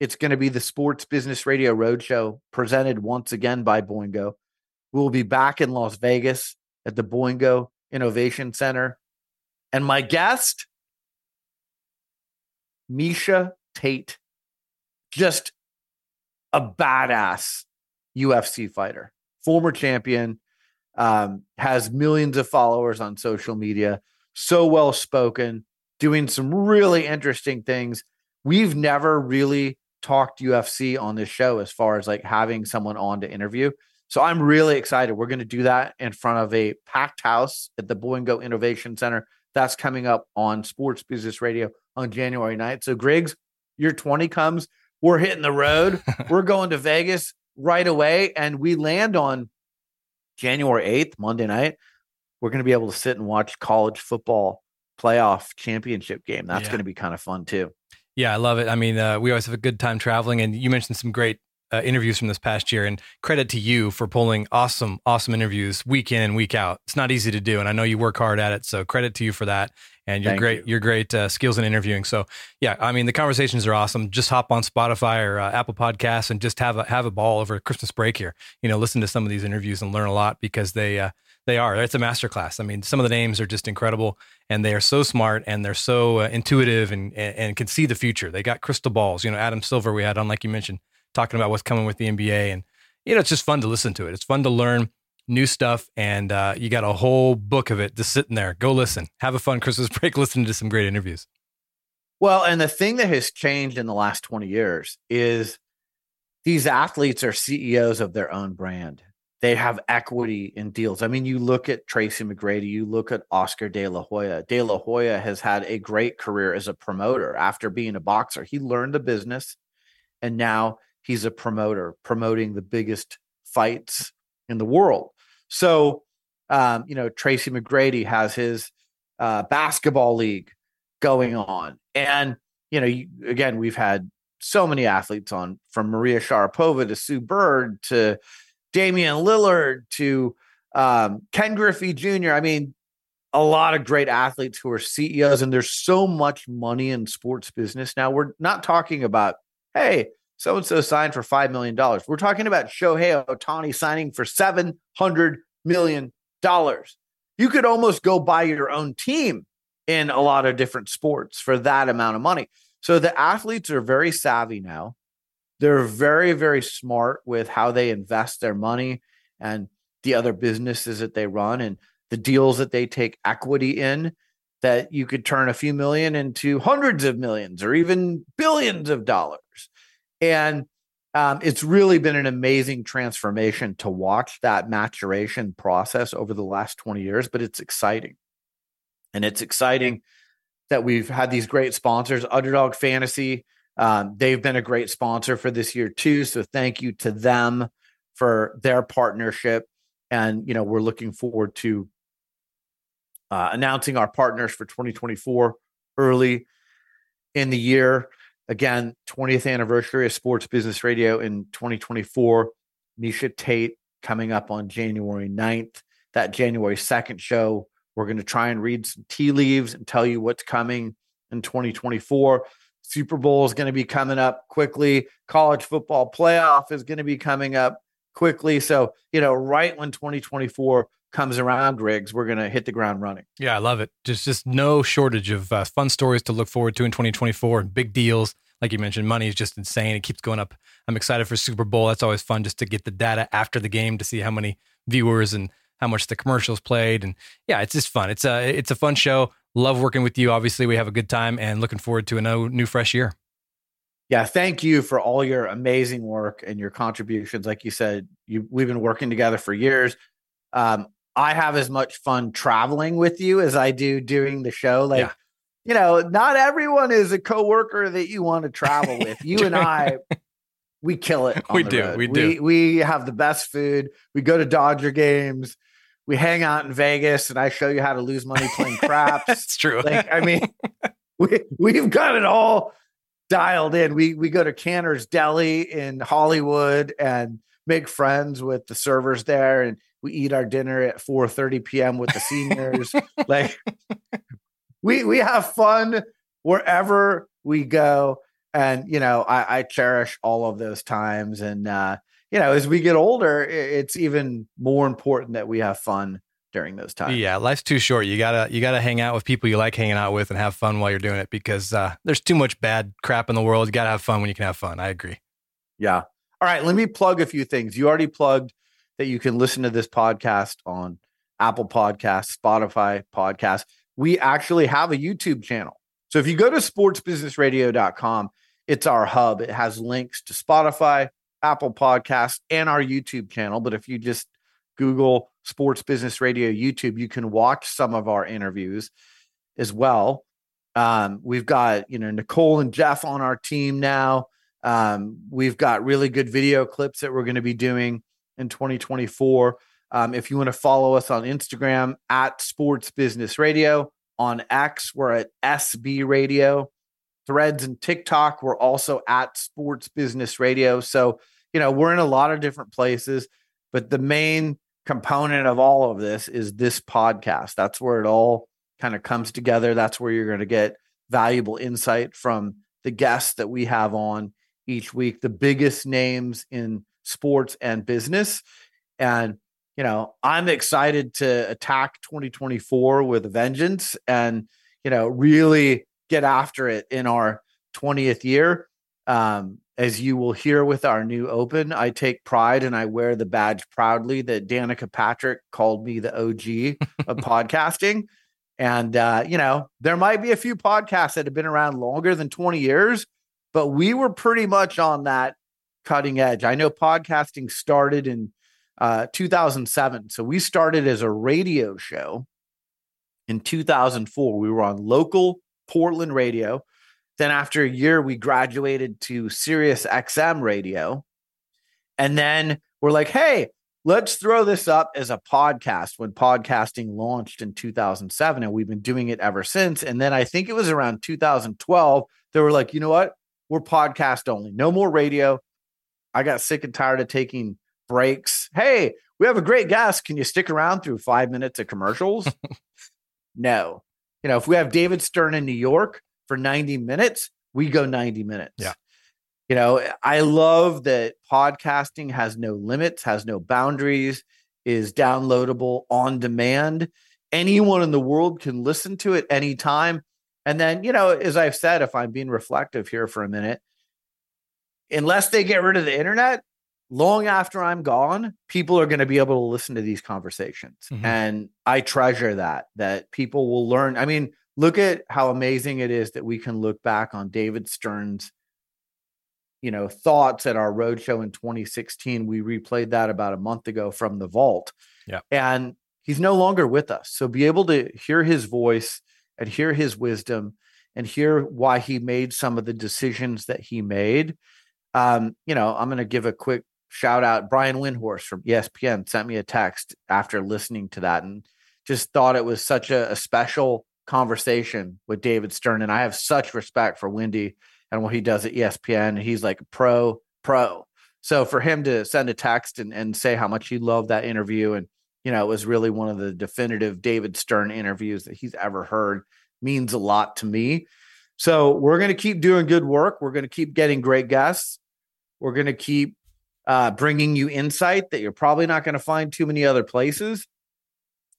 it's going to be the Sports Business Radio Roadshow presented once again by Boingo. We'll be back in Las Vegas at the Boingo Innovation Center. And my guest, Miesha Tate, just a badass UFC fighter, former champion, um, has millions of followers on social media, so well spoken, doing some really interesting things. We've never really talked UFC on this show as far as like having someone on to interview. So I'm really excited. We're going to do that in front of a packed house at the Boingo Innovation Center. That's coming up on Sports Business Radio on January 9th. So Griggs, your 20 comes. We're hitting the road. [laughs] We're going to Vegas right away. And we land on January 8th, Monday night. We're going to be able to sit and watch college football playoff championship game. That's yeah. going to be kind of fun too. Yeah, I love it. I mean, uh, we always have a good time traveling, and you mentioned some great uh, interviews from this past year. And credit to you for pulling awesome, awesome interviews week in and week out. It's not easy to do, and I know you work hard at it. So credit to you for that. And you're Thank great. You. are great uh, skills in interviewing. So yeah, I mean the conversations are awesome. Just hop on Spotify or uh, Apple Podcasts and just have a have a ball over Christmas break here. You know, listen to some of these interviews and learn a lot because they uh, they are. It's a masterclass. I mean, some of the names are just incredible, and they are so smart and they're so uh, intuitive and, and, and can see the future. They got crystal balls. You know, Adam Silver we had on, like you mentioned, talking about what's coming with the NBA. And, you know, it's just fun to listen to it. It's fun to learn new stuff. And uh, you got a whole book of it just sitting there. Go listen. Have a fun Christmas [laughs] break listening to some great interviews. Well, and the thing that has changed in the last 20 years is these athletes are CEOs of their own brand. They have equity in deals. I mean, you look at Tracy McGrady, you look at Oscar De La Hoya. De La Hoya has had a great career as a promoter after being a boxer. He learned the business and now he's a promoter promoting the biggest fights in the world. So, um, you know, Tracy McGrady has his uh, basketball league going on. And, you know, you, again, we've had so many athletes on from Maria Sharapova to Sue Bird to Damian Lillard to um, Ken Griffey Jr. I mean, a lot of great athletes who are CEOs, and there's so much money in sports business now. We're not talking about, hey, so and so signed for $5 million. We're talking about Shohei Ohtani signing for $700 million. You could almost go buy your own team in a lot of different sports for that amount of money. So the athletes are very savvy now. They're very, very smart with how they invest their money and the other businesses that they run and the deals that they take equity in that you could turn a few million into hundreds of millions or even billions of dollars. And um, it's really been an amazing transformation to watch that maturation process over the last 20 years, but it's exciting. And it's exciting that we've had these great sponsors, Underdog Fantasy. Um, they've been a great sponsor for this year too. So thank you to them for their partnership. And, you know, we're looking forward to uh, announcing our partners for 2024 early in the year. Again, 20th anniversary of Sports Business Radio in 2024. Miesha Tate coming up on January 9th. That January 2nd show, we're going to try and read some tea leaves and tell you what's coming in 2024. Super Bowl is going to be coming up quickly. College football playoff is going to be coming up quickly. So, you know, right when 2024 comes around, Griggs, we're going to hit the ground running. Yeah, I love it. Just just no shortage of uh, fun stories to look forward to in 2024 and big deals. Like you mentioned, money is just insane. It keeps going up. I'm excited for Super Bowl. That's always fun just to get the data after the game to see how many viewers and how much the commercials played. And yeah, it's just fun. It's a it's a fun show. Love working with you. Obviously, we have a good time and looking forward to a new, new fresh year. Yeah, thank you for all your amazing work and your contributions. Like you said, you we've been working together for years. Um, I have as much fun traveling with you as I do doing the show. Like, yeah. you know, not everyone is a coworker that you want to travel [laughs] with. You and I, we kill it. we do. Road. We do. We, we have the best food. We go to Dodger games. we hang out in Vegas and I show you how to lose money playing [laughs] craps. That's true. Like, I mean, [laughs] we we've got it all dialed in. We we go to Canter's Deli in Hollywood and make friends with the servers there and we eat our dinner at 4 30 p.m. with the seniors. [laughs] like we we have fun wherever we go. And you know, I, I cherish all of those times. And uh, you know, as we get older, it's even more important that we have fun during those times. Yeah, life's too short. You gotta you gotta hang out with people you like hanging out with and have fun while you're doing it because uh, there's too much bad crap in the world. You gotta have fun when you can have fun. I agree. Yeah. All right. Let me plug a few things. You already plugged that you can listen to this podcast on Apple Podcasts, Spotify Podcasts. We actually have a YouTube channel. So if you go to sportsbusinessradio.com, it's our hub. It has links to Spotify, Apple Podcasts, and our YouTube channel. But if you just Google Sports Business Radio YouTube, you can watch some of our interviews as well. Um, we've got, you know, Nicole and Jeff on our team now. Um, we've got really good video clips that we're going to be doing in 2024. Um, if you want to follow us on Instagram at Sports Business Radio, on X, we're at SB Radio. Threads and TikTok, we're also at Sports Business Radio. So, you know, we're in a lot of different places, but the main component of all of this is this podcast. That's where it all kind of comes together. That's where you're going to get valuable insight from the guests that we have on each week, the biggest names in sports and business. And, you know, I'm excited to attack 2024 with a vengeance and, you know, really get after it in our 20th year. Um, as you will hear with our new open, I take pride and I wear the badge proudly that Danica Patrick called me the OG of [laughs] podcasting. And, uh, you know, there might be a few podcasts that have been around longer than 20 years, but we were pretty much on that cutting edge. I know podcasting started in uh, 2007. So we started as a radio show in 2004. We were on local Portland radio. Then after a year, we graduated to Sirius XM radio. And then we're like, hey, let's throw this up as a podcast when podcasting launched in 2007. And we've been doing it ever since. And then I think it was around 2012, they were like, you know what? We're podcast only, no more radio. I got sick and tired of taking breaks. Hey, we have a great guest. Can you stick around through five minutes of commercials? [laughs] no. You know, if we have David Stern in New York for 90 minutes, we go 90 minutes. Yeah. You know, I love that podcasting has no limits, has no boundaries, is downloadable on demand. Anyone in the world can listen to it anytime. And then, you know, as I've said, if I'm being reflective here for a minute, unless they get rid of the internet, long after I'm gone, people are going to be able to listen to these conversations. Mm-hmm. And I treasure that, that people will learn. I mean, look at how amazing it is that we can look back on David Stern's, you know, thoughts at our roadshow in 2016. We replayed that about a month ago from the vault. Yeah. And he's no longer with us. So be able to hear his voice and hear his wisdom and hear why he made some of the decisions that he made. Um, you know, I'm going to give a quick shout out. Brian Windhorst from ESPN sent me a text after listening to that and just thought it was such a, a special conversation with David Stern. And I have such respect for Windy and what he does at ESPN. He's like pro, pro. So for him to send a text and, and say how much he loved that interview and you know, it was really one of the definitive David Stern interviews that he's ever heard means a lot to me. So we're going to keep doing good work. We're going to keep getting great guests. We're going to keep uh, bringing you insight that you're probably not going to find too many other places.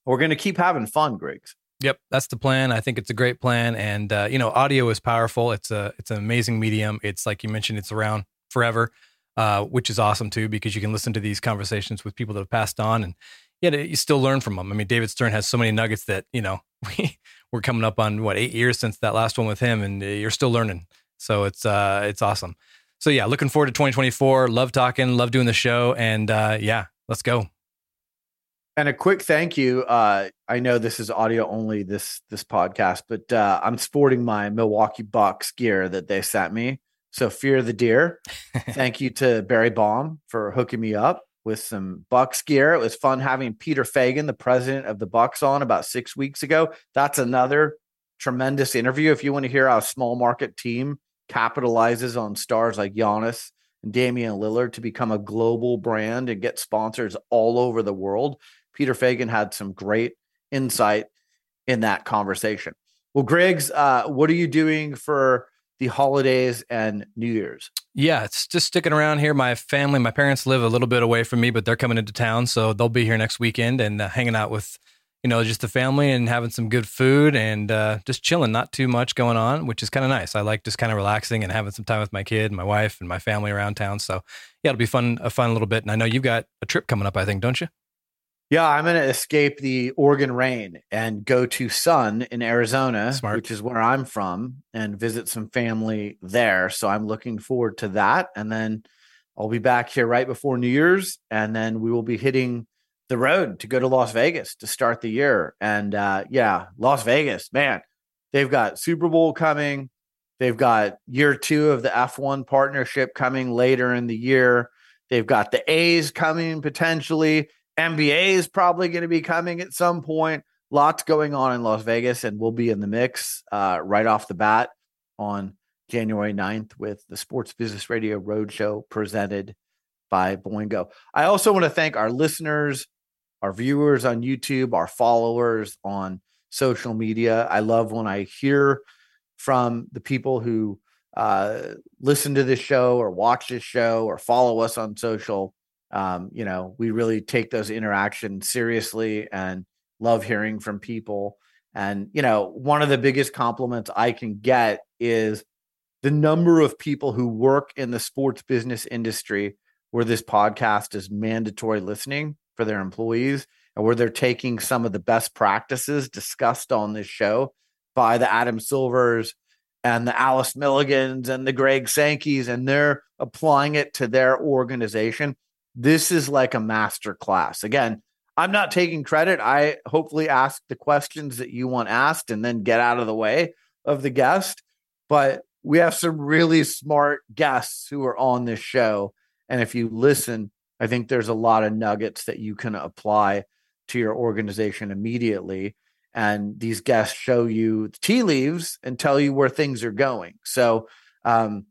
We're going to keep having fun, Griggs. Yep, that's the plan. I think it's a great plan, and uh, you know, audio is powerful. It's a it's an amazing medium. It's like you mentioned, it's around forever, uh, which is awesome too because you can listen to these conversations with people that have passed on, and yeah, you still learn from them. I mean, David Stern has so many nuggets that you know [laughs] we we're coming up on what eight years since that last one with him, and uh, you're still learning. So it's uh it's awesome. So yeah, looking forward to 2024. Love talking, love doing the show, and uh, yeah, let's go. And a quick thank you. Uh, I know this is audio only this this podcast, but uh, I'm sporting my Milwaukee Bucks gear that they sent me. So fear the deer. [laughs] thank you to Barry Baum for hooking me up with some Bucks gear. It was fun having Peter Feigin, the president of the Bucks, on about six weeks ago. That's another tremendous interview. If you want to hear how a small market team capitalizes on stars like Giannis and Damian Lillard to become a global brand and get sponsors all over the world, Peter Feigin had some great insight in that conversation. Well, Griggs, uh, what are you doing for the holidays and New Year's? Yeah, it's just sticking around here. My family, my parents live a little bit away from me, but they're coming into town, so they'll be here next weekend and uh, hanging out with, you know, just the family and having some good food and uh, just chilling. Not too much going on, which is kind of nice. I like just kind of relaxing and having some time with my kid, my wife, and my family around town. So yeah, it'll be fun, a fun little bit. And I know you've got a trip coming up, I think, don't you? Yeah, I'm going to escape the Oregon rain and go to Sun in Arizona, Smart. which is where I'm from, and visit some family there. So I'm looking forward to that. And then I'll be back here right before New Year's, and then we will be hitting the road to go to Las Vegas to start the year. And uh, yeah, Las Vegas, man, they've got Super Bowl coming. They've got year two of the F1 partnership coming later in the year. They've got the A's coming potentially. NBA is probably going to be coming at some point. Lots going on in Las Vegas, and we'll be in the mix uh, right off the bat on January 9th with the Sports Business Radio Roadshow presented by Boingo. I also want to thank our listeners, our viewers on YouTube, our followers on social media. I love when I hear from the people who uh, listen to this show or watch this show or follow us on social um, you know, we really take those interactions seriously and love hearing from people. And, you know, one of the biggest compliments I can get is the number of people who work in the sports business industry where this podcast is mandatory listening for their employees and where they're taking some of the best practices discussed on this show by the Adam Silvers and the Alice Milligans and the Greg Sankeys, and they're applying it to their organization this is like a master class. Again, I'm not taking credit. I hopefully ask the questions that you want asked and then get out of the way of the guest. But we have some really smart guests who are on this show. And if you listen, I think there's a lot of nuggets that you can apply to your organization immediately. And these guests show you the tea leaves and tell you where things are going. So, um,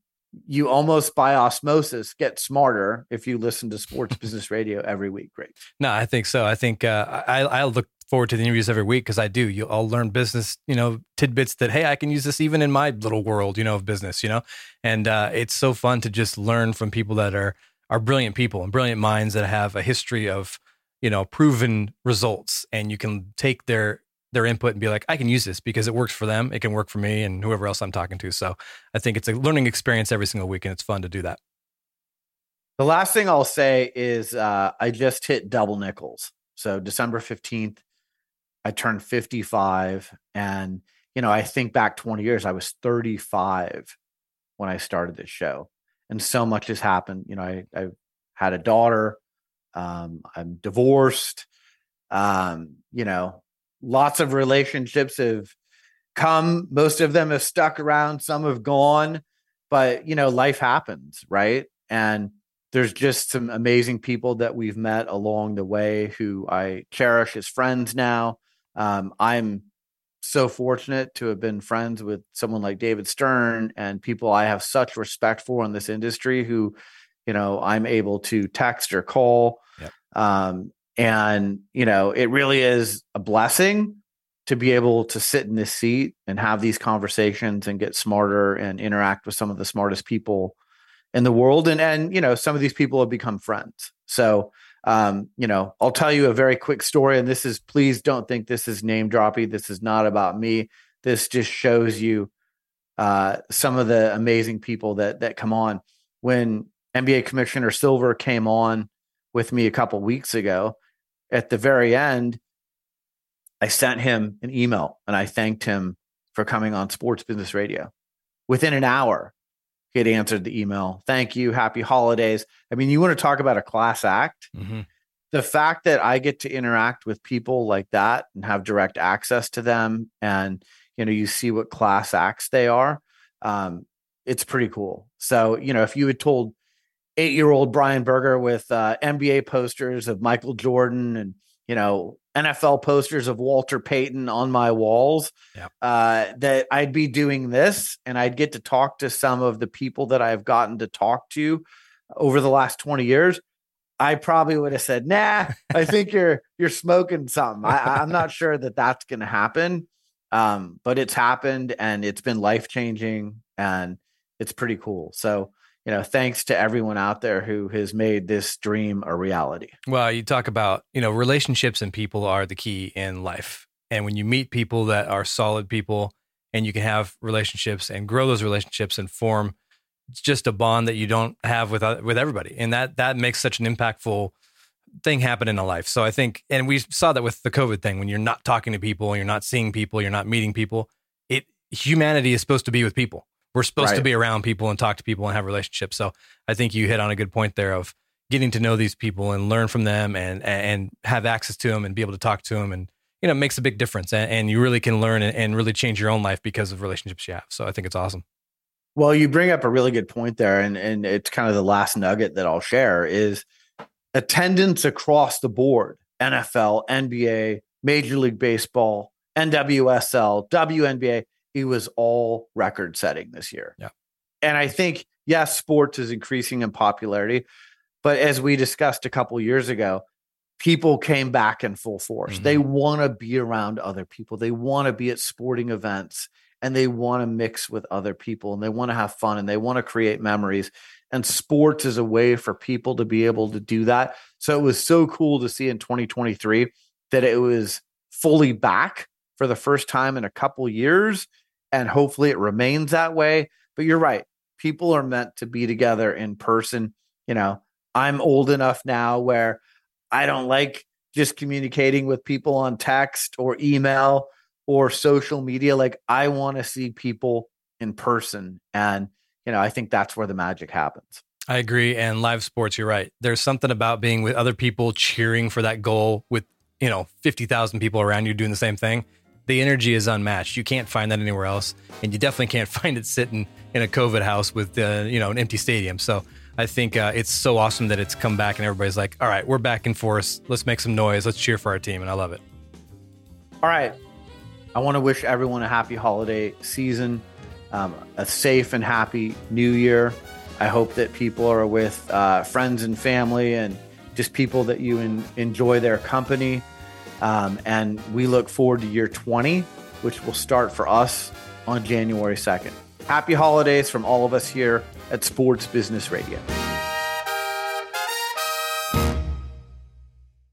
you almost by osmosis get smarter if you listen to sports [laughs] business radio every week. Great. No, I think so. I think uh, I, I look forward to the interviews every week because I do. You, I'll learn business, you know, tidbits that hey, I can use this even in my little world, you know, of business, you know, and uh, it's so fun to just learn from people that are are brilliant people and brilliant minds that have a history of you know proven results, and you can take their their input and be like, I can use this because it works for them. It can work for me and whoever else I'm talking to. So I think it's a learning experience every single week and it's fun to do that. The last thing I'll say is uh, I just hit double nickels. So December 15th, I turned 55. And, you know, I think back 20 years, I was 35 when I started this show. And so much has happened. You know, I, I had a daughter, um, I'm divorced. Um, you know, lots of relationships have come most of them have stuck around some have gone but you know life happens right and there's just some amazing people that we've met along the way who i cherish as friends now um, i'm so fortunate to have been friends with someone like david stern and people i have such respect for in this industry who you know i'm able to text or call yep. um, and, you know, it really is a blessing to be able to sit in this seat and have these conversations and get smarter and interact with some of the smartest people in the world. And, and, you know, some of these people have become friends. So, um, you know, I'll tell you a very quick story. And this is, please don't think this is name droppy. This is not about me. This just shows you uh, some of the amazing people that that come on. When NBA Commissioner Silver came on with me a couple weeks ago, at the very end, I sent him an email and I thanked him for coming on Sports Business Radio. Within an hour, he had answered the email. Thank you. Happy holidays. I mean, you want to talk about a class act? Mm-hmm. The fact that I get to interact with people like that and have direct access to them, and you know, you see what class acts they are. Um, it's pretty cool. So, you know, if you had told eight year old Brian Berger with uh, NBA posters of Michael Jordan and, you know, NFL posters of Walter Payton on my walls, yep. uh, that I'd be doing this and I'd get to talk to some of the people that I've gotten to talk to over the last 20 years. I probably would have said, "Nah, I think [laughs] you're you're smoking something." I, am not sure that that's going to happen, um, but it's happened and it's been life changing and it's pretty cool. So you know, thanks to everyone out there who has made this dream a reality. Well, you talk about, you know, relationships and people are the key in life. And when you meet people that are solid people and you can have relationships and grow those relationships and form just a bond that you don't have with with everybody. And that that makes such an impactful thing happen in a life. So I think and we saw that with the COVID thing when you're not talking to people, you're not seeing people, you're not meeting people. It humanity is supposed to be with people. We're supposed right. to be around people and talk to people and have relationships. So I think you hit on a good point there of getting to know these people and learn from them and and have access to them and be able to talk to them and you know it makes a big difference and, and you really can learn and, and really change your own life because of relationships you have. So I think it's awesome. Well, you bring up a really good point there, and and it's kind of the last nugget that I'll share is attendance across the board: NFL, NBA, Major League Baseball, NWSL, WNBA he was all record setting this year. Yeah. And I think, yes, sports is increasing in popularity. But as we discussed a couple years ago, people came back in full force. Mm-hmm. They want to be around other people, they want to be at sporting events and they want to mix with other people and they want to have fun and they want to create memories. And sports is a way for people to be able to do that. So it was so cool to see in 2023 that it was fully back for the first time in a couple years and hopefully it remains that way. But you're right. People are meant to be together in person. You know, I'm old enough now where I don't like just communicating with people on text or email or social media. Like I want to see people in person. And, you know, I think that's where the magic happens. I agree. And live sports, you're right. There's something about being with other people cheering for that goal with, you know, 50,000 people around you doing the same thing the energy is unmatched. You can't find that anywhere else, and you definitely can't [laughs] find it sitting in a COVID house with uh, you know an empty stadium. So I think uh, it's so awesome that it's come back and everybody's like, all right, we're back in force. Let's make some noise. Let's cheer for our team, and I love it. All right, I want to wish everyone a happy holiday season, um, a safe and happy New Year. I hope that people are with uh, friends and family and just people that you enjoy their company. Um, and we look forward to year 20, which will start for us on January 2nd. Happy holidays from all of us here at Sports Business Radio.